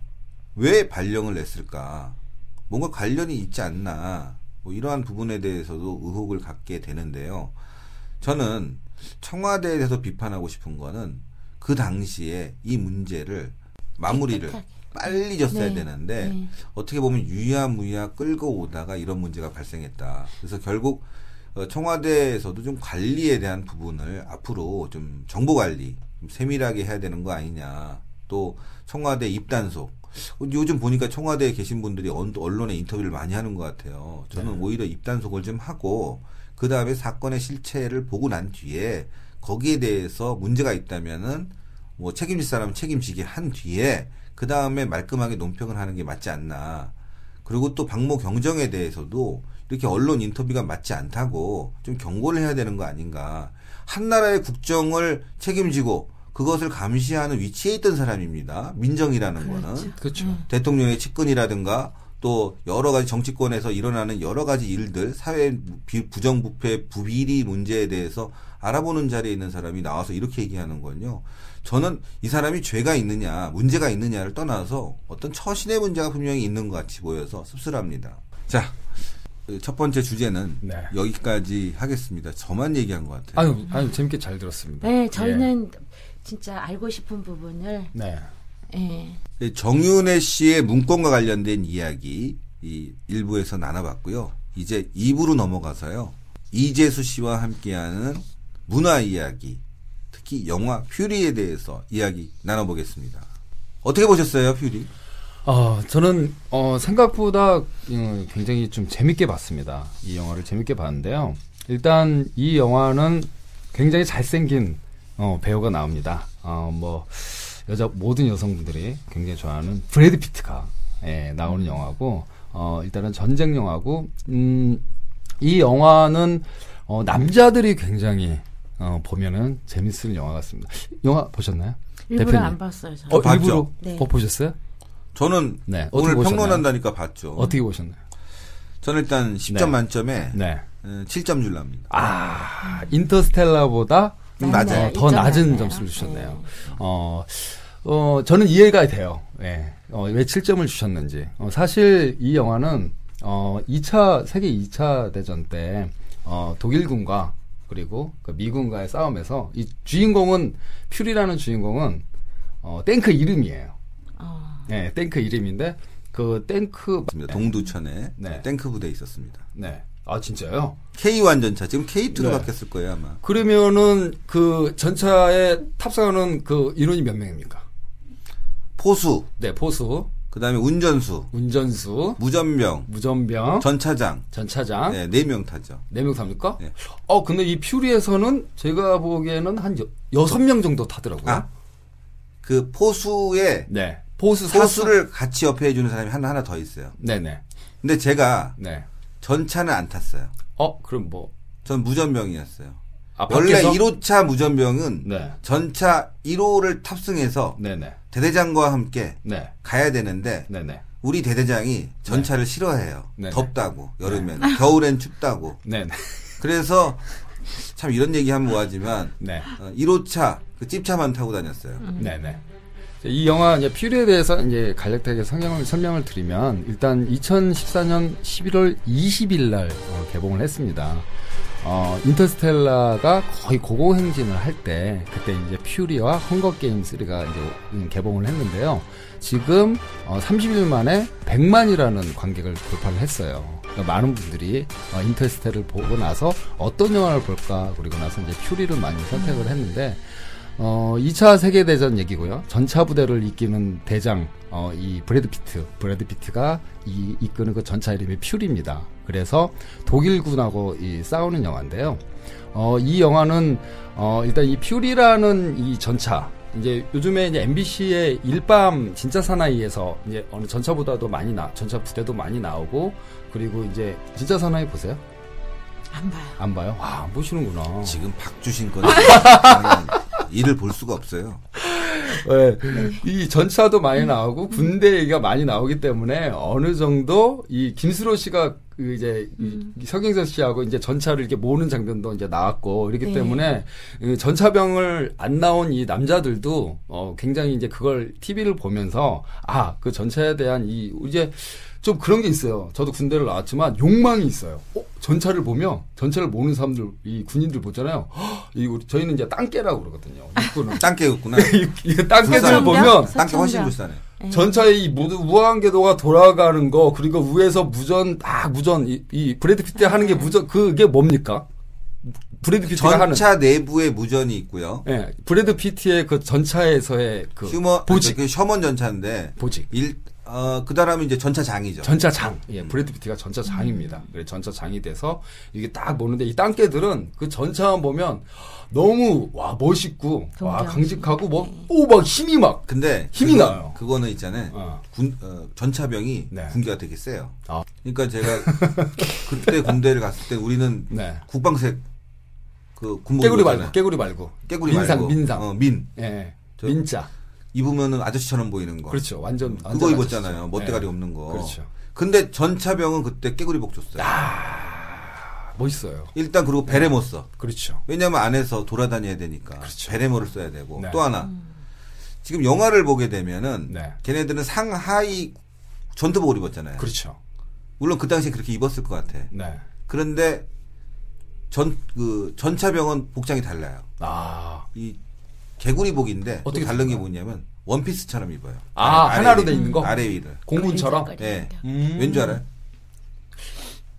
A: 왜 발령을 냈을까? 뭔가 관련이 있지 않나? 뭐 이러한 부분에 대해서도 의혹을 갖게 되는데요. 저는 청와대에 대해서 비판하고 싶은 거는 그 당시에 이 문제를 마무리를
C: 깨끗하게.
A: 빨리 졌어야
C: 네.
A: 되는데
C: 네.
A: 어떻게 보면 유야무야 끌고 오다가 이런 문제가 발생했다. 그래서 결국 어, 청와대에서도 좀 관리에 대한 부분을 앞으로 좀 정보 관리 좀 세밀하게 해야 되는 거 아니냐. 또 청와대 입단속. 어, 요즘 보니까 청와대에 계신 분들이 언- 언론에 인터뷰를 많이 하는 것 같아요. 저는 오히려 입단속을 좀 하고 그 다음에 사건의 실체를 보고 난 뒤에 거기에 대해서 문제가 있다면은 뭐 책임질 사람은 책임지게 한 뒤에 그 다음에 말끔하게 논평을 하는 게 맞지 않나. 그리고 또 박모 경정에 대해서도 이렇게 언론 인터뷰가 맞지 않다고 좀 경고를 해야 되는 거 아닌가. 한 나라의 국정을 책임지고 그것을 감시하는 위치에 있던 사람입니다. 민정이라는 거는.
B: 그렇죠.
A: 대통령의 측근이라든가 또 여러 가지 정치권에서 일어나는 여러 가지 일들, 사회 비- 부정부패, 부비리 문제에 대해서 알아보는 자리에 있는 사람이 나와서 이렇게 얘기하는 건요. 저는 이 사람이 죄가 있느냐, 문제가 있느냐를 떠나서 어떤 처신의 문제가 분명히 있는 것 같이 보여서 씁쓸합니다. 자, 그첫 번째 주제는
B: 네.
A: 여기까지 하겠습니다. 저만 얘기한 것 같아요.
B: 아유, 아유 재밌게 잘 들었습니다.
C: 네, 저희는 진짜 알고 싶은 부분을
B: 예. 네.
C: 예.
A: 네, 정윤혜 씨의 문건과 관련된 이야기 이 일부에서 나눠봤고요. 이제 2부로 넘어가서요. 이재수 씨와 함께하는 문화 이야기, 특히 영화 퓨리에 대해서 이야기 나눠보겠습니다. 어떻게 보셨어요, 퓨리?
B: 어, 저는 어, 생각보다 어, 굉장히 좀 재밌게 봤습니다. 이 영화를 재밌게 봤는데요. 일단 이 영화는 굉장히 잘생긴 어, 배우가 나옵니다. 어, 뭐 여자 모든 여성분들이 굉장히 좋아하는 브래드 피트가 예, 나오는 영화고 어, 일단은 전쟁 영화고 음, 이 영화는 어, 남자들이 굉장히 어, 보면은 재밌을 영화 같습니다. 영화 보셨나요?
C: 일부러
B: 대표님.
C: 안 봤어요. 저.
A: 어, 봤죠.
B: 일부러
C: 네.
B: 어, 보셨어요?
A: 저는
B: 네,
A: 오늘
B: 어떻게 보셨나요?
A: 평론한다니까 봤죠.
B: 어떻게 보셨나요?
A: 저는 일단 10점
B: 네.
A: 만점에
B: 네.
A: 어, 7점 줄랍니다.
B: 아, 인터스텔라보다
A: 좀
C: 맞네.
A: 낮아요.
B: 어, 더
C: 일점
B: 낮은. 점수를 주셨네요.
C: 네.
B: 어, 어, 저는 이해가 돼요. 예. 어, 왜 7점을 주셨는지. 어, 사실 이 영화는, 어, 2차, 세계 2차 대전 때, 어, 독일군과 그리고 그 미군과의 싸움에서 이 주인공은, 퓨리라는 주인공은, 어, 탱크 이름이에요.
C: 어.
B: 예, 탱크 이름인데, 그 탱크,
A: 있습니다. 동두천에
B: 네.
A: 탱크 부대에 있었습니다.
B: 네. 아, 진짜요?
A: K1 전차 지금 K2로
B: 네.
A: 바뀌었을 거예요 아마.
B: 그러면은 그 전차에 탑승하는 그 인원이 몇 명입니까?
A: 포수,
B: 네, 포수,
A: 그다음에 운전수,
B: 운전수,
A: 무전병,
B: 무전병,
A: 전차장,
B: 전차장
A: 네, 네명 타죠.
B: 네 명 탑니까?
A: 네.
B: 어, 근데 이 퓨리에서는 제가 보기에는 한 여, 여섯 명 정도 타더라고요.
A: 아, 그 포수에
B: 네. 포수 사수.
A: 포수를 같이 옆에 해주는 사람이 하나 하나 더 있어요.
B: 네네.
A: 근데 제가
B: 네.
A: 전차는 안 탔어요.
B: 어, 그럼 뭐,
A: 전 무전병이었어요.
B: 아,
A: 원래
B: 밖에서?
A: 1호차 무전병은
B: 네.
A: 전차 1호를 탑승해서
B: 네네.
A: 대대장과 함께
B: 네.
A: 가야 되는데
B: 네네.
A: 우리 대대장이 전차를 싫어해요.
B: 네네.
A: 덥다고 여름엔 겨울엔 춥다고.
B: 네네.
A: 그래서 참 이런 얘기하면 뭐하지만
B: 네.
A: 어, 1호차 그 찝차만 타고 다녔어요.
B: 네네. 이 영화 이제 퓨리에 대해서 이제 간략하게 설명을, 설명을 드리면 일단 2014년 11월 20일 날 어, 개봉을 했습니다. 어, 인터스텔라가 거의 고공행진을 할 때 그때 이제 퓨리와 헝거 게임 3가 이제 음, 개봉을 했는데요. 지금 어, 30일 만에 100만이라는 관객을 돌파를 했어요. 그러니까 많은 분들이 어, 인터스텔라를 보고 나서 어떤 영화를 볼까 그리고 나서 이제 퓨리를 많이 선택을 했는데 어, 2차 세계대전 얘기고요. 전차 부대를 이끄는 대장, 어, 이 브래드 피트, 브래드 피트가 이, 이끄는 그 전차 이름이 퓨리입니다. 그래서 독일군하고 이 싸우는 영화인데요. 어, 이 영화는, 어, 일단 이 퓨리라는 이 전차, 이제 요즘에 이제 MBC의 일밤 진짜 사나이에서 이제 어느 전차보다도 많이 나, 전차 부대도 많이 나오고, 그리고 이제 진짜 사나이 보세요?
C: 안 봐요.
B: 안 봐요? 와, 안 보시는구나.
A: 지금 박주신 거는 일을 볼 수가 없어요.
B: 네. 이 전차도 많이 나오고 군대 얘기가 많이 나오기 때문에 어느 정도 이 김수로 씨가 그 이제 이 서경석 씨하고 이제 전차를 이렇게 모으는 장면도 이제 나왔고 이렇기
C: 네.
B: 때문에 이 전차병을 안 나온 이 남자들도 어 굉장히 이제 그걸 TV를 보면서 아 그 전차에 대한 이 이제 좀 그런 게 있어요. 저도 군대를 나왔지만 욕망이 있어요. 어? 전차를 보면 전차를 모는 사람들 이 군인들 보잖아요. 헉, 이 우리 저희는 이제 땅깨라고 그러거든요.
A: 땅깨였구나.
B: 땅깨들을
A: 불쌍해.
B: 보면
A: 땅깨 훨씬. 불쌍해.
C: 네.
B: 전차의 이 모두 무한궤도가 돌아가는 거 그리고 위에서 무전 딱 무전 이, 이 브래드 피트 하는 게 무전 그게 뭡니까? 브래드 피트가 하는
A: 전차 내부에 무전이 있고요.
B: 예 브래드 피트의 그 전차에서의 그
A: 휴먼
B: 보직
A: 그 셔먼 전차인데
B: 보직
A: 일 어, 그 다음에 이제 전차장이죠.
B: 전차장 예 브래드 피트가 전차장입니다. 그래 전차장이 돼서 이게 딱 보는데 이 땅개들은 그 전차만 보면 너무 와 멋있고 와
C: 동경.
B: 강직하고 뭐오막 힘이 막
A: 근데
B: 힘이
A: 그거-
B: 나요.
A: 그거는 있잖아요.
B: 어.
A: 군 어, 전차병이
B: 네.
A: 군기가 되게 세요.
B: 아.
A: 그러니까 제가 그때 군대를 갔을 때 우리는
B: 네.
A: 국방색 그 군복
B: 깨구리. 말고 깨구리 말고
A: 깨구리
B: 민상
A: 말고
B: 민상
A: 어,
B: 민예
A: 저-
B: 민자
A: 입으면은 아저씨처럼 보이는 거.
B: 그렇죠 완전
A: 그거
B: 완전
A: 입었잖아요.
B: 아저씨죠.
A: 멋대가리
B: 예.
A: 없는 거.
B: 그렇죠
A: 근데 전차병은 그때 깨구리복 줬어요.
B: 멋있어요
A: 일단 그리고 베레모 써.
B: 그렇죠
A: 왜냐면 안에서 돌아다녀야 되니까
B: 그렇죠.
A: 베레모를 써야 되고
B: 네.
A: 또 하나 지금 영화를 보게 되면은
B: 네.
A: 걔네들은 상하이 전투복을 입었잖아요.
B: 그렇죠
A: 물론 그 당시에 그렇게 입었을 것 같아.
B: 네
A: 그런데 전 그 전차병은 복장이 달라요.
B: 아,
A: 이 개구리복인데 또
B: 어떻게
A: 다른 게? 뭐냐면 원피스처럼 입어요.
B: 아,
A: 아래
B: 하나로. 돼 있는 거?
A: 아래 위를.
B: 공군처럼
A: 예.
B: 음.
A: 왠줄 알아요?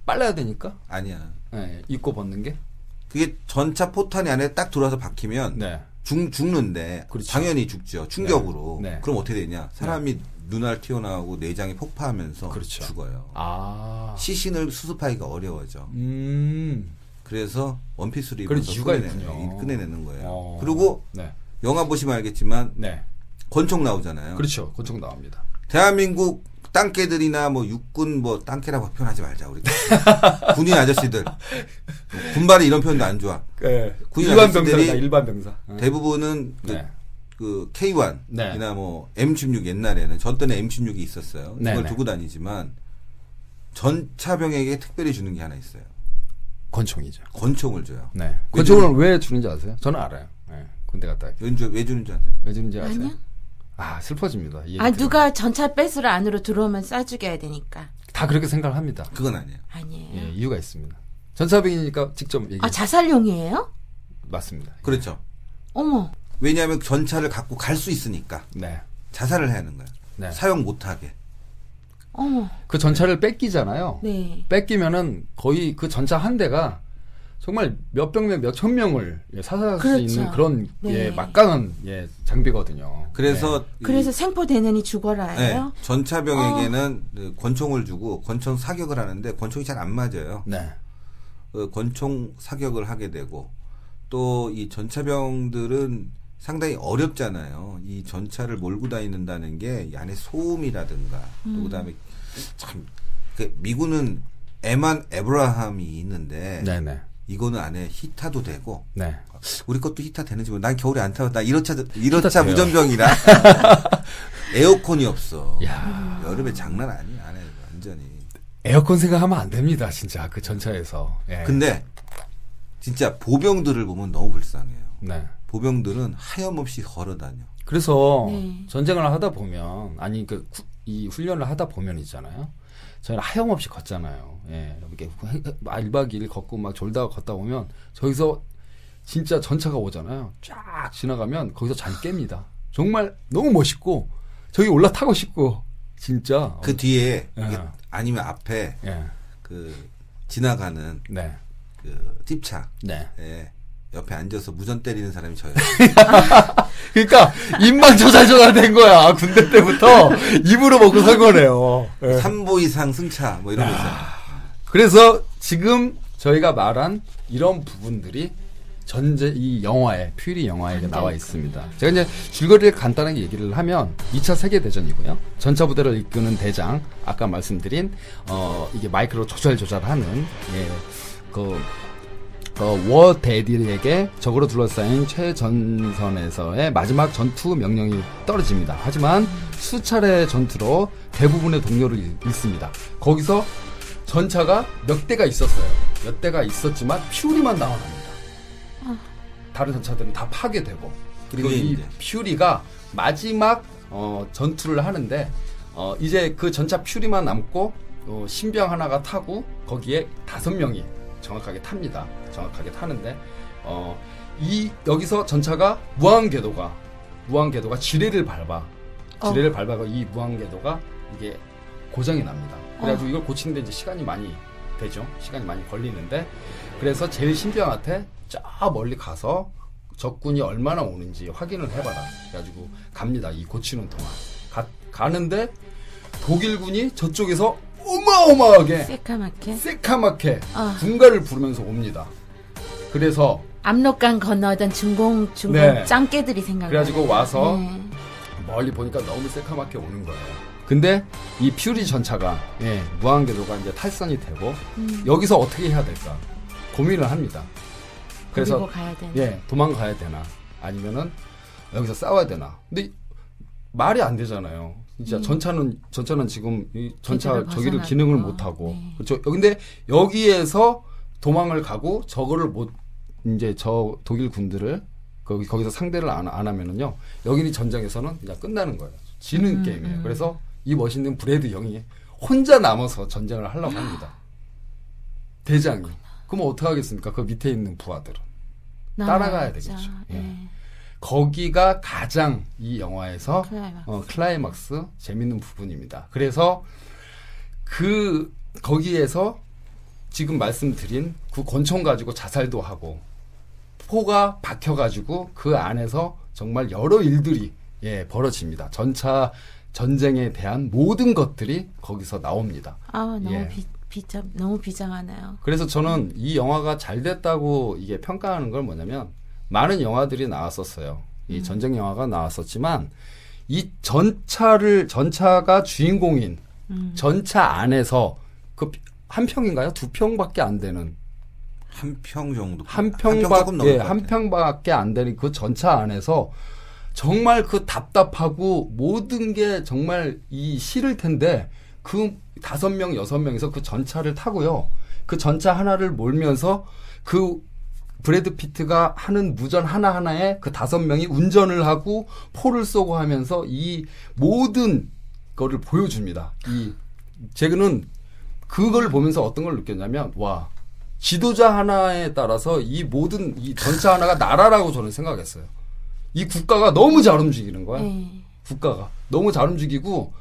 B: 빨라야 되니까
A: 아니야.
B: 네, 입고 벗는 게
A: 그게 전차 포탄이 안에 딱 들어와서 박히면
B: 네.
A: 죽, 죽는데
B: 그렇죠.
A: 당연히 죽죠. 충격으로.
B: 네. 네.
A: 그럼 어떻게 되냐? 사람이 눈알 튀어나오고 내장이 폭파하면서
B: 그렇죠.
A: 죽어요.
B: 아.
A: 시신을 수습하기가 어려워져.
B: 음.
A: 그래서 원피스를 입어서. 꺼내내는 거예요.
B: 어.
A: 그리고
B: 네.
A: 영화 보시면 알겠지만
B: 네.
A: 권총 나오잖아요.
B: 그렇죠. 권총 나옵니다.
A: 대한민국 땅개들이나 뭐 육군 뭐 땅개라고 표현하지 말자 우리 군인 아저씨들 군발이 이런 표현도 안 좋아.
B: 네.
A: 군인
B: 일반
A: 아저씨들이
B: 병사다. 일반 병사. 네.
A: 대부분은 그,
B: 네.
A: 그 K1이나
B: 네.
A: 뭐 M16 옛날에는 저 때는 M16이 있었어요.
B: 네,
A: 그걸
B: 네.
A: 두고 다니지만 전차병에게 특별히 주는 게 하나 있어요.
B: 권총이죠.
A: 권총을 줘요.
B: 네. 권총을 왜 주는지 아세요? 저는 알아요. 네. 군대 갔다 왔기
A: 왜, 주- 왜 주는지 아세요?
B: 왜 주는지 아세요?
C: 아니요.
B: 아, 슬퍼집니다. 이 얘기
C: 아
B: 들으면.
C: 누가 전차 뺏으러 안으로 들어오면 쏴죽여야 되니까
B: 다 그렇게 생각을 합니다.
A: 그건 아니에요.
C: 아니에요.
B: 예, 이유가 있습니다. 전차병이니까 직접 얘기
C: 아 자살용이에요?
B: 맞습니다.
A: 그렇죠.
C: 어머.
A: 왜냐하면 전차를 갖고 갈 수 있으니까
B: 네.
A: 자살을 해야 하는 거예요.
B: 네.
A: 사용 못하게.
C: 어머.
B: 그 전차를 뺏기잖아요.
C: 네.
B: 뺏기면은 거의 그 전차 한 대가 정말 몇 병명 몇 천 명을 예, 사살할 수
C: 그렇죠.
B: 있는 그런
C: 네.
B: 예, 막강한 예, 장비거든요.
A: 그래서 이-
C: 그래서 생포되느니
A: 네,
C: 죽어라예요.
A: 전차병에게는 그 권총을 주고 권총 사격을 하는데 권총이 잘 안 맞아요.
B: 네. 네.
A: 그 권총 사격을 하게 되고 또 이 전차병들은 상당히 어렵잖아요. 이 전차를 몰고 다니는다는 게 이 안에 소음이라든가 또 그다음에 참 그 미군은 에만 에브라함이 있는데
B: 네, 네.
A: 이거는 안에 히타도 되고
B: 네.
A: 우리 것도 히타 되는지 모르. 난 겨울에 안 타고 나 1호차 1호차
B: 돼요.
A: 무전병이라 에어컨이 없어.
B: 야.
A: 여름에 장난 아니야 안에 완전히.
B: 에어컨 생각하면 안 됩니다, 진짜. 그 전차에서. 예.
A: 근데 진짜 보병들을 보면 너무 불쌍해요.
B: 네.
A: 보병들은 하염없이 걸어다녀.
B: 그래서
C: 네.
B: 전쟁을 하다 보면 아니 그 이 훈련을 하다 보면 있잖아요. 저희는 하염없이 걷잖아요. 예. 이렇게 1박 2일 걷고 막 졸다가 걷다 보면 저기서 진짜 전차가 오잖아요. 쫙 지나가면 거기서 잘 깹니다. 정말 너무 멋있고 저기 올라타고 싶고 진짜
A: 그 뒤에
B: 예.
A: 아니면 앞에
B: 예.
A: 그 지나가는
B: 네.
A: 그 찝차
B: 네.
A: 예. 옆에 앉아서 무전 때리는 사람이 저예요.
B: 그러니까 입만 조잘조잘 된 거야. 군대 때부터 입으로 먹고 산 거네요. 예.
A: 3보 이상 승차 뭐 이런 거 있어요.
B: 그래서 지금 저희가 말한 이런 부분들이 전제 이 영화에 퓨리 영화에 나와 있습니다. 제가 이제 줄거리를 간단하게 얘기를 하면 2차 세계 대전이고요. 전차 부대를 이끄는 대장 아까 말씀드린 어 이게 마이크로 조절 조절하는 예그 어, 워 대디에게 적으로 둘러싸인 최전선에서의 마지막 전투 명령이 떨어집니다. 하지만 수차례 전투로 대부분의 동료를 잃- 잃습니다. 거기서 전차가 몇 대가 있었어요. 몇 대가 있었지만 퓨리만 나와납니다. 다른 전차들은 다 파괴되고 그리고 이. 퓨리가 마지막 어, 전투를 하는데 어, 이제 그 전차 퓨리만 남고 어, 신병 하나가 타고 거기에 다섯 명이 정확하게 탑니다. 정확하게 타는데 어, 이 여기서 전차가 무한궤도가 무한궤도가 지뢰를 밟아 지뢰를 밟아가 이 무한궤도가 이게 고장이 납니다. 그래가지고 이걸 고치는데 이제 시간이 많이 되죠. 시간이 많이 걸리는데 그래서 제일 신병한테 저 멀리 가서 적군이 얼마나 오는지 확인을 해봐라. 그래가지고 갑니다. 이 고치는 동안 가, 가는데 독일군이 저쪽에서 어마어마하게
C: 새까맣게
B: 새카맣게
C: 아.
B: 군가를 부르면서 옵니다. 그래서
C: 압록강 건너던 중공 중공
B: 네.
C: 짱깨들이 생각나.
B: 그래가지고 와서
C: 네.
B: 멀리 보니까 너무 새카맣게 오는 거예요. 근데 이 퓨리 전차가 예, 무한궤도가 이제 탈선이 되고
C: 음.
B: 여기서 어떻게 해야 될까 고민을 합니다.
C: 그래서.
B: 예 도망가야 되나 아니면은 여기서 싸워야 되나. 근데 말이 안 되잖아요. 진짜
C: 음.
B: 전차는 전차는 지금 이 전차 저기를. 기능을 못 하고
C: 네.
B: 그렇죠. 근데 여기에서 도망을 가고 저거를 못 이제 저 독일 군들을 거기 거기서 상대를 안, 안 하면은요 여기는 전장에서는 그냥 끝나는 거예요. 지는
C: 음,
B: 게임이에요.
C: 음.
B: 그래서 이 멋있는 브레드 영이 혼자 남아서 전쟁을 하려고 합니다. 대장이. 그럼 어떻게 하겠습니까? 그 밑에 있는 부하들은. 따라가야. 되겠죠. 예.
C: 네.
B: 거기가 가장 이 영화에서
C: 클라이막스.
B: 어, 클라이막스 재밌는 부분입니다. 그래서 그 거기에서 지금 말씀드린 그 권총 가지고 자살도 하고 포가 박혀 가지고 그 안에서 정말 여러 일들이 예 벌어집니다. 전차 전쟁에 대한 모든 것들이 거기서 나옵니다.
C: 아 너무
B: 예.
C: 비, 비참 너무 비장하네요.
B: 그래서 저는 이 영화가 잘 됐다고 이게 평가하는 걸 뭐냐면 많은 영화들이 나왔었어요. 이 전쟁 영화가 나왔었지만 이 전차를 전차가 주인공인
C: 음.
B: 전차 안에서 그 한 평인가요? 두 평밖에 안 되는
A: 한 평 정도. 한평
B: 평밖
A: 조금 넘을
B: 예,
A: 것
B: 한. 평밖에 안 되는 그 전차 안에서 정말 그 답답하고 모든 게 정말 이 싫을 텐데 그 다섯 명 여섯 명이서 그 전차를 타고요. 그 전차 하나를 몰면서 그 브래드 피트가 하는 무전 하나하나에 그 다섯 명이 운전을 하고 포를 쏘고 하면서 이 모든 거를 보여줍니다. 이 제가는 그걸 보면서 어떤 걸 느꼈냐면 와 지도자 하나에 따라서 이 모든 이 전차 하나가 나라라고 저는 생각했어요. 이 국가가 너무 잘 움직이는 거야.
C: 네.
B: 국가가 너무 잘 움직이고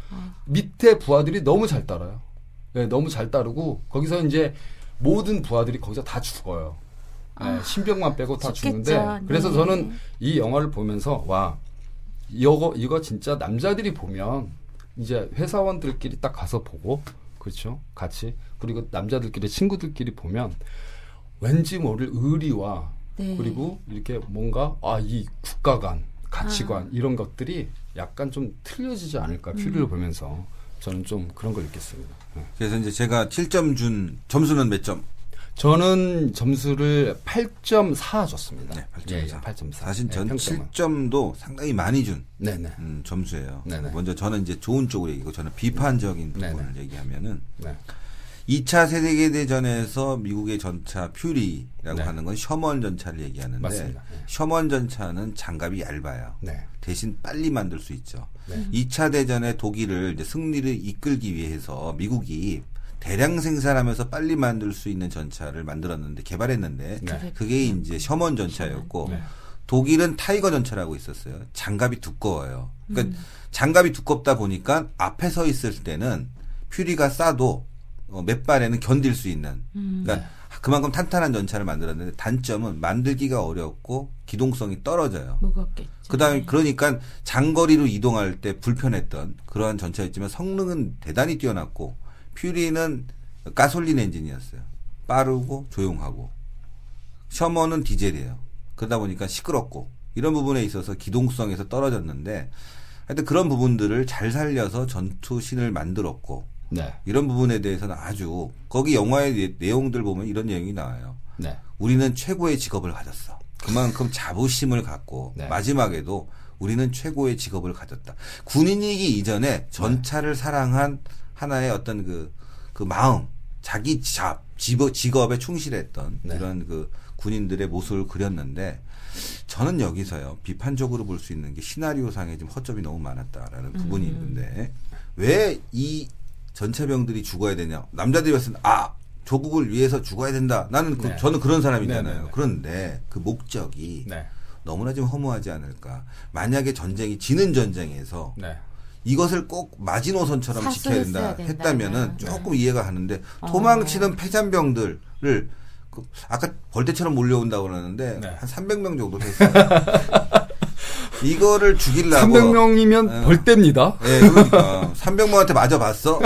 B: 밑에 부하들이 너무 잘 따라요. 네, 너무 잘 따르고 거기서 이제 모든 부하들이 거기서 다 죽어요. 네, 신병만 빼고 다
C: 죽겠죠.
B: 죽는데 그래서
C: 네.
B: 저는 이 영화를 보면서 와 이거 이거 진짜 남자들이 보면 이제 회사원들끼리 딱 가서 보고 그렇죠 같이 그리고 남자들끼리 친구들끼리 보면 왠지 모를 의리와
C: 네.
B: 그리고 이렇게 뭔가 아 이 국가관 가치관 이런 것들이 약간 좀 틀려지지 않을까 퓨리를 보면서 저는 좀 그런 걸 느꼈습니다. 네.
A: 그래서 이제 제가 7점 준 점수는 몇 점?
B: 저는 점수를 8.4 줬습니다.
A: 네, 8.4.
B: 예, 예, 8.4.
A: 사실
B: 네,
A: 전
B: 평점은.
A: 7점도 상당히 많이 준
B: 네네.
A: 음, 점수예요.
B: 네네.
A: 먼저 저는 이제 좋은 쪽으로 얘기고 저는 비판적인
B: 네네.
A: 부분을 얘기하면은
B: 네.
A: 2차 세계대전에서 미국의 전차 퓨리라고
B: 네.
A: 하는 건 셔먼 전차를 얘기하는데
B: 맞습니다. 네.
A: 셔먼 전차는 장갑이 얇아요.
B: 네.
A: 대신 빨리 만들 수 있죠.
B: 네.
A: 2차 대전에 독일을 승리를 이끌기 위해서 미국이 대량 생산하면서 빨리 만들 수 있는 전차를 만들었는데 개발했는데
B: 네.
A: 그게 이제 셔먼 전차였고
B: 네.
A: 독일은 타이거 전차라고 있었어요. 장갑이 두꺼워요. 그러니까
B: 음.
A: 장갑이 두껍다 보니까 앞에 서 있을 때는 퓨리가 싸도 어, 몇 발에는 견딜 수 있는.
B: 음.
A: 그러니까
B: 네.
A: 그만큼 탄탄한 전차를 만들었는데 단점은 만들기가 어렵고 기동성이 떨어져요.
C: 무겁겠죠.
A: 그다음에 그러니까 장거리로 이동할 때 불편했던 그러한 전차였지만 성능은 대단히 뛰어났고 퓨리는 가솔린 엔진이었어요. 빠르고 조용하고 셔먼은 디젤이에요. 그러다 보니까 시끄럽고 이런 부분에 있어서 기동성에서 떨어졌는데 하여튼 그런 부분들을 잘 살려서 전투신을 만들었고
B: 네.
A: 이런 부분에 대해서는 아주 거기 영화의 내- 내용들 보면 이런 내용이 나와요.
B: 네.
A: 우리는 최고의 직업을 가졌어. 그만큼 자부심을 갖고
B: 네.
A: 마지막에도 우리는 최고의 직업을 가졌다. 군인이기 이전에 전차를 사랑한 하나의 어떤 그, 그 마음, 자기 잡, 직업, 직업에 충실했던
B: 네.
A: 이런 그 군인들의 모습을 그렸는데 저는 여기서요, 비판적으로 볼 수 있는 게 시나리오상에 좀 허점이 너무 많았다라는 부분이 있는데 왜 이 전차병들이 죽어야 되냐. 남자들이 봤을 때, 아, 조국을 위해서 죽어야 된다. 나는 그-
B: 네.
A: 저는 그런 사람이잖아요.
B: 네, 네, 네.
A: 그런데 그 목적이
B: 네.
A: 너무나 좀 허무하지 않을까. 만약에 전쟁이 지는 전쟁에서
B: 네.
A: 이것을 꼭 마지노선처럼 지켜야 된다. 했다면은
C: 네.
A: 조금 이해가 가는데 도망치는 패잔병들을 그 아까 벌떼처럼 몰려온다고 그러는데
B: 네.
A: 한 300명 정도 됐어요. 이거를 죽이려고
B: 300명이면
A: 어.
B: 벌떼입니다.
A: 예, 그러니까 300명한테 맞아봤어?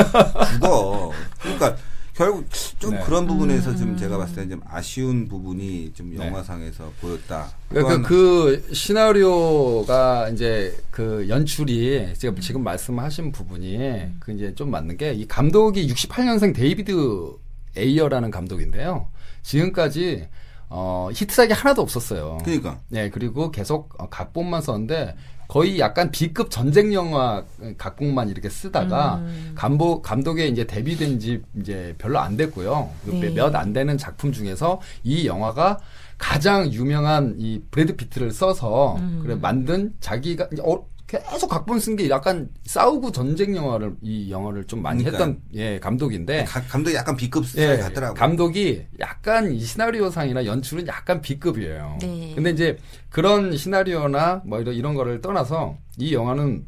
A: 죽어. 그러니까 결국 좀
B: 네.
A: 그런 부분에서 좀 제가 봤을 때좀 아쉬운 부분이 좀
B: 네.
A: 영화상에서 보였다.
B: 그러니까 그 시나리오가 이제 그 연출이 지금 지금 말씀하신 부분이 그 이제 좀 맞는 게 이 감독이 68년생 데이비드 에이어라는 감독인데요. 지금까지 어 히트작이 하나도 없었어요.
A: 그러니까
B: 네, 그리고 계속 어, 각본만 썼는데 거의 약간 B급 전쟁 영화 각본만 이렇게 쓰다가 감독 감독에 이제 데뷔된 지 이제 별로 안 됐고요.
C: 네.
B: 몇안 되는 작품 중에서 이 영화가 가장 유명한 이 브래드 피트를 써서 그래 만든 자기가 어, 계속 각본 쓴 게 약간 싸우고 전쟁 영화를 이 영화를 좀 많이
A: 그러니까요.
B: 했던 예 감독인데
A: 가- 감독이 약간 B급 스타일
B: 예,
A: 같더라고.
B: 감독이 약간 이 시나리오상이나 연출은 약간 B급이에요.
C: 네.
B: 근데 이제 그런 시나리오나 뭐 이런, 이런 거를 떠나서 이 영화는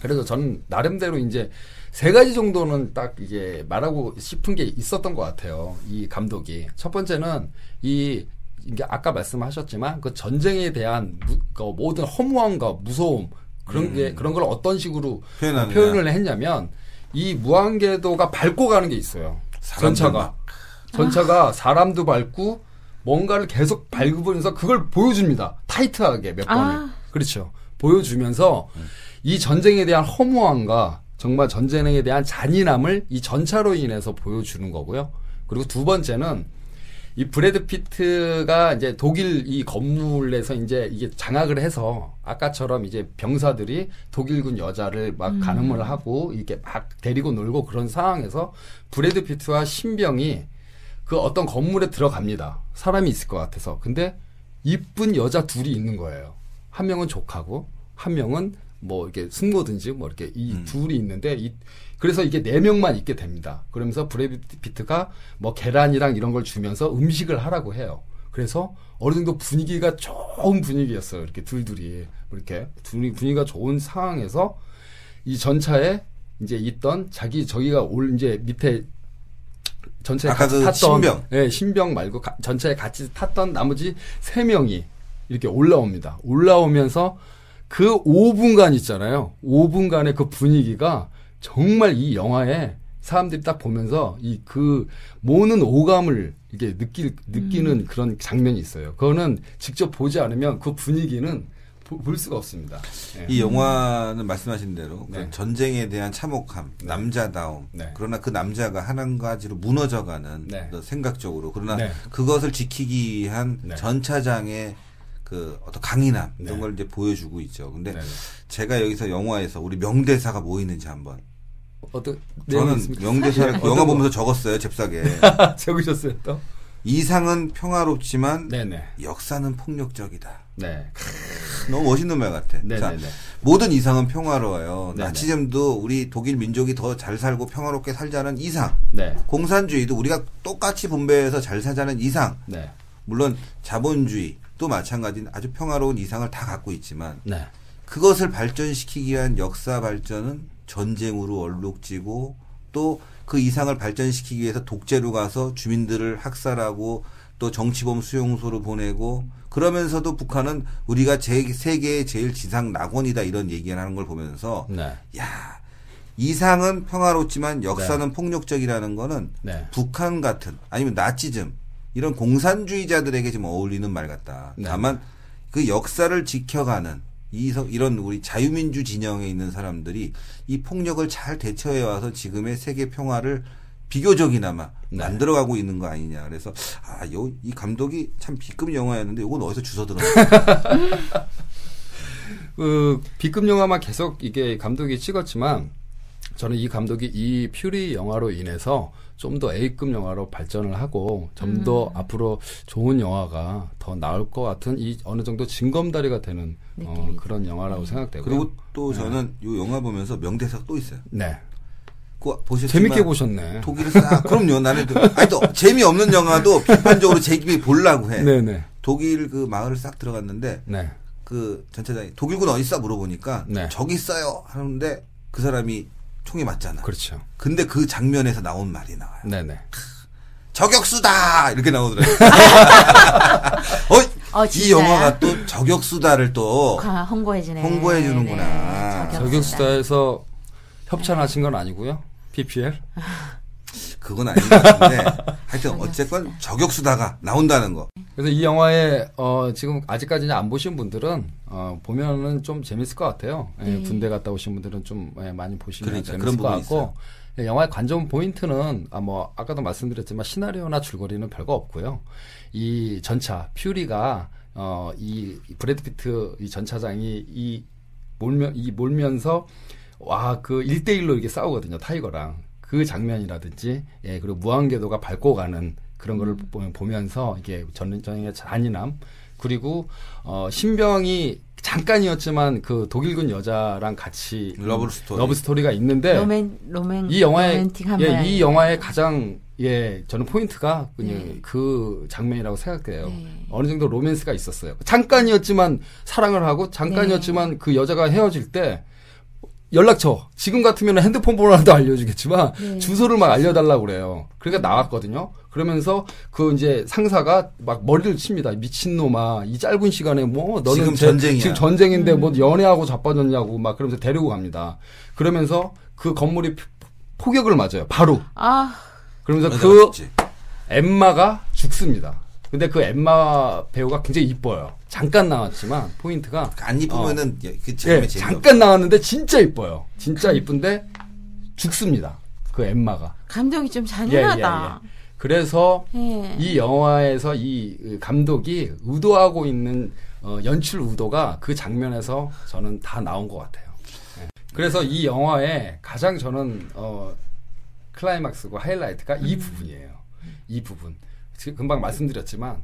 B: 그래도 저는 나름대로 이제 세 가지 정도는 딱 이게 말하고 싶은 게 있었던 것 같아요. 이 감독이. 첫 번째는 이 이게 아까 말씀하셨지만 그 전쟁에 대한 무- 그 모든 허무함과 무서움 그런 게 그런 걸 어떤 식으로
A: 표현하느냐.
B: 표현을 했냐면 이 무한궤도가 밟고 가는 게 있어요. 전차가
A: 막.
B: 전차가 사람도 밟고 뭔가를 계속 밟으면서 그걸 보여줍니다. 타이트하게 몇 번을.
C: 아.
B: 그렇죠. 보여주면서 이 전쟁에 대한 허무함과 정말 전쟁에 대한 잔인함을 이 전차로 인해서 보여주는 거고요. 그리고 두 번째는 이 브래드 피트가 이제 독일 이 건물에서 이제 이게 장악을 해서 아까처럼 이제 병사들이 독일군 여자를 막 가늠을 하고 이렇게 막 데리고 놀고 그런 상황에서 브래드 피트와 신병이 그 어떤 건물에 들어갑니다. 사람이 있을 것 같아서. 근데 이쁜 여자 둘이 있는 거예요. 한 명은 조카고 한 명은 뭐 이렇게 숙모든지 뭐 이렇게 이 둘이 있는데 이 그래서 이게 네 명만 있게 됩니다. 그러면서 브래드 피트가 뭐 계란이랑 이런 걸 주면서 음식을 하라고 해요. 그래서 어느 정도 분위기가 좋은 분위기였어요. 이렇게 둘둘이 이렇게 둘이 분위기가 좋은 상황에서 이 전차에 이제 있던 자기 저기가 올 이제 밑에 전차에 같이
A: 그
B: 탔던
A: 신병.
B: 예, 신병 말고 가- 전차에 같이 탔던 나머지 세 명이 이렇게 올라옵니다. 올라오면서 그 5분간 있잖아요. 5분간의 그 분위기가 정말 이 영화에 사람들이 딱 보면서 이 그 모는 오감을 이게 느낄 느끼는 그런 장면이 있어요. 그거는 직접 보지 않으면 그 분위기는 보- 볼 수가 없습니다. 예.
A: 이 영화는 말씀하신 대로 그
B: 네.
A: 전쟁에 대한 참혹함, 남자다움.
B: 네.
A: 그러나 그 남자가 한 가지로 무너져가는
B: 네.
A: 어떤 생각적으로 그러나
B: 네.
A: 그것을 지키기 위한
B: 네.
A: 전차장의 그 어떤 강인함 이런
B: 네.
A: 걸 이제 보여주고 있죠. 근데
B: 네.
A: 제가 여기서 영화에서 우리 명대사가 뭐 있는지 한번
B: 어떤
A: 저는
B: 있습니까?
A: 명대사를 그 영화? 보면서 적었어요 잽싸게
B: 적으셨어요 또?
A: 이상은 평화롭지만
B: 네네.
A: 역사는 폭력적이다.
B: 네.
A: 너무 멋있는 말 같아.
B: 네네네.
A: 자, 모든 이상은 평화로워요.
B: 네네.
A: 나치즘도 우리 독일 민족이 더 잘 살고 평화롭게 살자는 이상.
B: 네.
A: 공산주의도 우리가 똑같이 분배해서 잘 살자는 이상.
B: 네.
A: 물론 자본주의도 마찬가지인 아주 평화로운 이상을 다 갖고 있지만
B: 네.
A: 그것을 발전시키기 위한 역사 발전은 전쟁으로 얼룩지고 또 그 이상을 발전시키기 위해서 독재로 가서 주민들을 학살하고 또 정치범 수용소로 보내고 그러면서도 북한은 우리가 제, 세계의 제일 지상 낙원이다 이런 얘기를 하는 걸 보면서
B: 네.
A: 야 이상은 평화롭지만 역사는 폭력적이라는 거는
B: 네.
A: 북한 같은 아니면 나치즘 이런 공산주의자들에게 지금 어울리는 말 같다.
B: 네.
A: 다만 그 역사를 지켜가는 이 서- 이런 우리 자유민주 진영에 있는 사람들이 이 폭력을 잘 대처해 와서 지금의 세계 평화를 비교적이나마
B: 네.
A: 만들어가고 있는 거 아니냐. 그래서 아, 요, 이 감독이 참 B급 영화였는데 이건 어디서 주워 들었나?
B: 그 B급 영화만 계속 이게 감독이 찍었지만 저는 이 감독이 이 퓨리 영화로 인해서 좀 더 A급 영화로 발전을 하고 좀더 앞으로 좋은 영화가 더 나올 것 같은 이 어느 정도 징검다리가 되는 어, 그런 영화라고 생각되고요.
A: 그리고 또 저는 이 영화 보면서 명대사가 또 있어요.
B: 네.
A: 그거 보셨지만
B: 재밌게 보셨네.
A: 독일을 싹 그럼요. 나는 또, 아니 또 재미없는 영화도 비판적으로 재미 보려고 해.
B: 네네.
A: 독일 그 마을을 싹 들어갔는데
B: 네.
A: 그 전차장이 독일군 어디 있어 물어보니까
B: 네.
A: 저기 있어요 하는데 그 사람이 총에 맞잖아.
B: 그렇죠.
A: 근데 그 장면에서 나온 말이 나와요.
B: 네네.
A: 저격수다 이렇게 나오더라고요. 어,
C: 어,
A: 이? 영화가 또 저격수다를 또
C: 가- 홍보해주네.
A: 홍보해 주는구나.
C: 네, 저격수다.
B: 저격수다에서 협찬하신 건 아니고요. PPL.
A: 그건 아닌 것 같은데 하여튼 어쨌건 저격수다가 나온다는 거.
B: 그래서 이 영화에 어 지금 아직까지 안 보신 분들은 어 보면은 좀 재밌을 것 같아요. 예,
C: 네.
B: 군대 갔다 오신 분들은 좀 예, 많이 보시면
A: 그러니까,
B: 재밌을
A: 그런
B: 것 같고 예, 영화의 관전 포인트는 아 뭐 아까도 말씀드렸지만 시나리오나 줄거리는 별거 없고요. 이 전차 퓨리가 어 이 브래드 피트 이 전차장이 이 몰면 이 몰면서 와그 1대1로 이렇게 싸우거든요. 타이거랑. 그 장면이라든지 예 그리고 무한궤도가 밟고 가는 그런 거를 보- 보면서 이게 전쟁의 잔인함 그리고 어 신병이 잠깐이었지만 그 독일군 여자랑 같이
A: 러브 스토리.
B: 러브 스토리가 있는데
C: 로맨 로맨
B: 이 영화의 예.
C: 이
B: 영화의 가장 예 저는 포인트가 그냥
C: 네.
B: 그 장면이라고 생각돼요.
C: 네.
B: 어느 정도 로맨스가 있었어요. 잠깐이었지만 사랑을 하고 잠깐이었지만
C: 네.
B: 그 여자가 헤어질 때 연락처 지금 같으면 핸드폰 번호라도 알려주겠지만
C: 네.
B: 주소를 막 알려달라고 그래요. 그러니까 나왔거든요. 그러면서 그 이제 상사가 막 머리를 칩니다. 미친놈아 이 짧은 시간에 뭐 너는
A: 지금
B: 제-
A: 전쟁이야.
B: 지금 전쟁인데 뭐 연애하고 자빠졌냐고 막 그러면서 데리고 갑니다. 그러면서 그 건물이 포- 포격을 맞아요. 바로.
C: 아
B: 그러면서 그
A: 죽지.
B: 엠마가 죽습니다. 근데 그 엠마 배우가 굉장히 이뻐요. 잠깐 나왔지만 포인트가
A: 안 이쁘면은 예, 그
B: 예, 잠깐 나왔는데 진짜 이뻐요. 진짜 이쁜데 죽습니다. 그 엠마가.
C: 감독이 좀
B: 예, 예,
C: 잔인하다.
B: 예. 그래서
C: 예.
B: 이 영화에서 이 감독이 의도하고 있는 어, 연출 의도가 그 장면에서 저는 다 나온 것 같아요. 예. 그래서 이 영화의 가장 저는 어, 클라이막스고 하이라이트가 이 부분이에요. 이 부분. 지금 금방 말씀드렸지만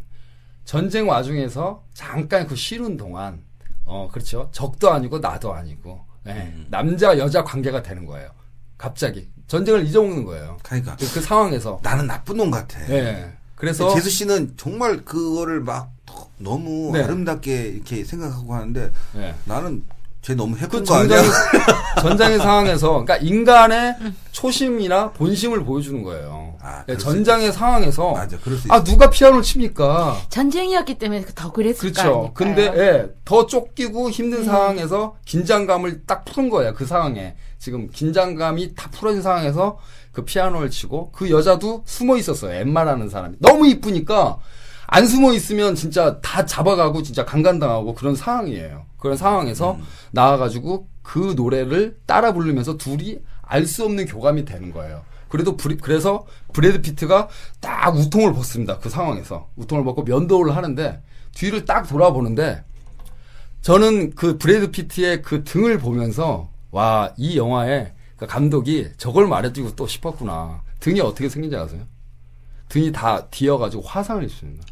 B: 전쟁 와중에서 잠깐 그 쉬는 동안 어 그렇죠 적도 아니고 나도 아니고 예, 남자 여자 관계가 되는 거예요. 갑자기 전쟁을 잊어먹는 거예요.
A: 그러니까
B: 그, 그 상황에서
A: 나는 나쁜 놈 같아.
B: 예. 그래서
A: 재수 씨는 정말 그거를 막 너무
B: 네.
A: 아름답게 이렇게 생각하고 하는데
B: 예.
A: 나는 쟤 너무
B: 그
A: 해픈 거 아니야?
B: 전쟁 전쟁의 상황에서 그러니까 인간의 초심이나 본심을 보여주는 거예요.
A: 아,
B: 그러니까
A: 수
B: 전장의 상황에서
A: 맞아, 그럴 수
B: 아. 누가 피아노를 칩니까?
C: 전쟁이었기 때문에 더 그랬을 거
B: 그렇죠.
C: 아닐까요?
B: 근데 예, 더 쫓기고 힘든
C: 네.
B: 상황에서 긴장감을 딱 푸는 거예요. 그 상황에 지금 긴장감이 다 풀어진 상황에서 그 피아노를 치고 그 여자도 숨어 있었어요. 엠마라는 사람이 너무 이쁘니까 안 숨어 있으면 진짜 다 잡아가고 진짜 강간당하고 그런 상황이에요. 그런 상황에서
A: 음.
B: 나와가지고 그 노래를 따라 부르면서 둘이 알 수 없는 교감이 되는 거예요. 그래도 브리- 그래서 브래드 피트가 딱 웃통을 벗습니다. 그 상황에서 웃통을 벗고 면도를 하는데 뒤를 딱 돌아보는데 저는 그 브래드 피트의 그 등을 보면서 와 이 영화에 그 감독이 저걸 말해주고 또 싶었구나. 등이 어떻게 생긴지 아세요? 등이 다 뒤어가지고 화상을 입습니다.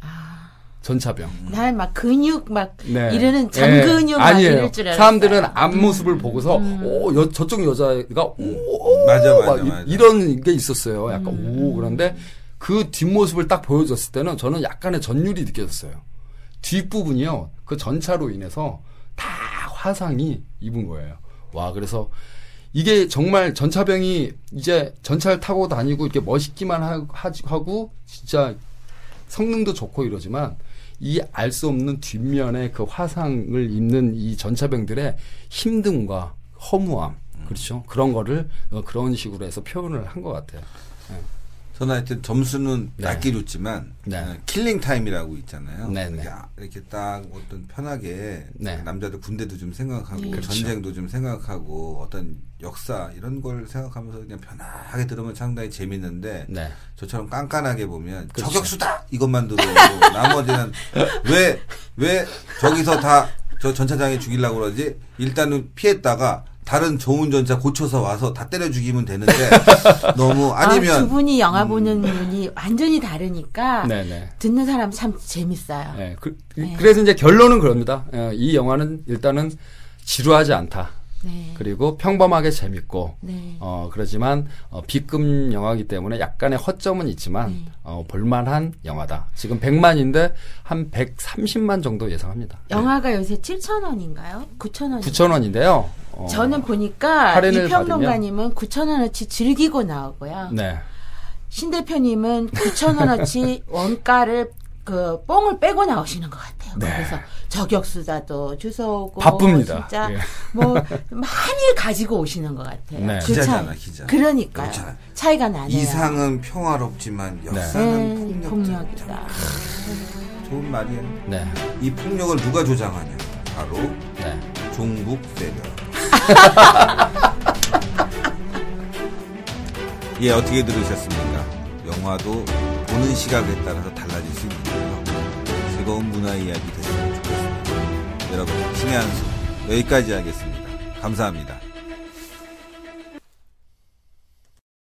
B: 전차병.
C: 난막 근육 막
B: 네.
C: 이러는
B: 예.
C: 잔근육 막. 이럴 줄 알았어요. 음.
B: 사람들은 앞모습을 보고서 오 여, 저쪽 여자가 오, 오
A: 맞아, 맞아,
B: 막 이-
A: 맞아.
B: 이런 게 있었어요. 약간
C: 음.
B: 오 그런데 그 뒷모습을 딱 보여줬을 때는 저는 약간의 전율이 느껴졌어요. 뒷부분이요. 그 전차로 인해서 다 화상이 입은 거예요. 와 그래서 이게 정말 전차병이 이제 전차를 타고 다니고 이렇게 멋있기만 하- 하지- 하고 진짜 성능도 좋고 이러지만 이 알 수 없는 뒷면에 그 화상을 입는 이 전차병들의 힘듦과 허무함 그렇죠 그런 거를 어, 그런 식으로 해서 표현을 한 것 같아요.
A: 저는 하여튼 점수는
B: 네.
A: 낮게 줬지만
B: 네.
A: 어, killing time이라고 있잖아요.
B: 네, 네.
A: 이렇게, 아- 이렇게 딱 어떤 편하게
B: 네.
A: 남자들 군대도 좀 생각하고
B: 그렇죠.
A: 전쟁도 좀 생각하고 어떤 역사 이런 걸 생각하면서 그냥 편하게 들으면 상당히 재밌는데
B: 네.
A: 저처럼 깐깐하게 보면
B: 그렇죠.
A: 저격수다 이것만 들어도 나머지는 왜 왜 저기서 다 저 전차장에 죽이려고 그러지 일단은 피했다가 다른 좋은 전차 고쳐서 와서 다 때려 죽이면 되는데 너무
C: 아,
A: 아니면 음.
C: 두 분이 영화 보는 눈이 완전히 다르니까
B: 네네.
C: 듣는 사람 참 재밌어요.
B: 네. 그,
C: 네.
B: 래서 이제 결론은 그럽니다. 어, 이 영화는 일단은 지루하지 않다.
C: 네.
B: 그리고 평범하게 재밌고
C: 네.
B: 어, 그러지만, 어, B급 영화이기 때문에 약간의 허점은 있지만,
C: 네.
B: 어, 볼만한 영화다. 지금 100만인데, 한 130만 정도 예상합니다.
C: 영화가 요새 7천 원인가요? 9천 원.
B: 9,000원인데요. 어,
C: 저는 보니까 이 평론가님은 9천 원어치 즐기고 나오고요.
B: 네.
C: 신 대표님은 9천 원어치 원가를 그 뽕을 빼고 나오시는 것 같아요.
B: 네.
C: 그래서 저격수다도 주워오고
B: 바쁩니다.
C: 진짜
B: 예.
C: 뭐 많이 가지고 오시는 것 같아요.
B: 네.
C: 그
A: 기자잖아. 기자.
C: 그러니까요.
A: 그렇잖아.
C: 차이가 나네요.
A: 이상은 평화롭지만
C: 네,
A: 역사는 폭력.
C: 폭력이다.
A: 좋은 말이에요.
B: 네.
A: 이 폭력을 누가 조장하냐? 바로
B: 네.
A: 종북 세력. 예, 어떻게 들으셨습니까? 영화도 보는 시각에 따라서 달라질 수 있는데요. 즐거운 문화 이야기 됐으면 좋겠습니다. 여러분, 신의 한수 여기까지 하겠습니다. 감사합니다.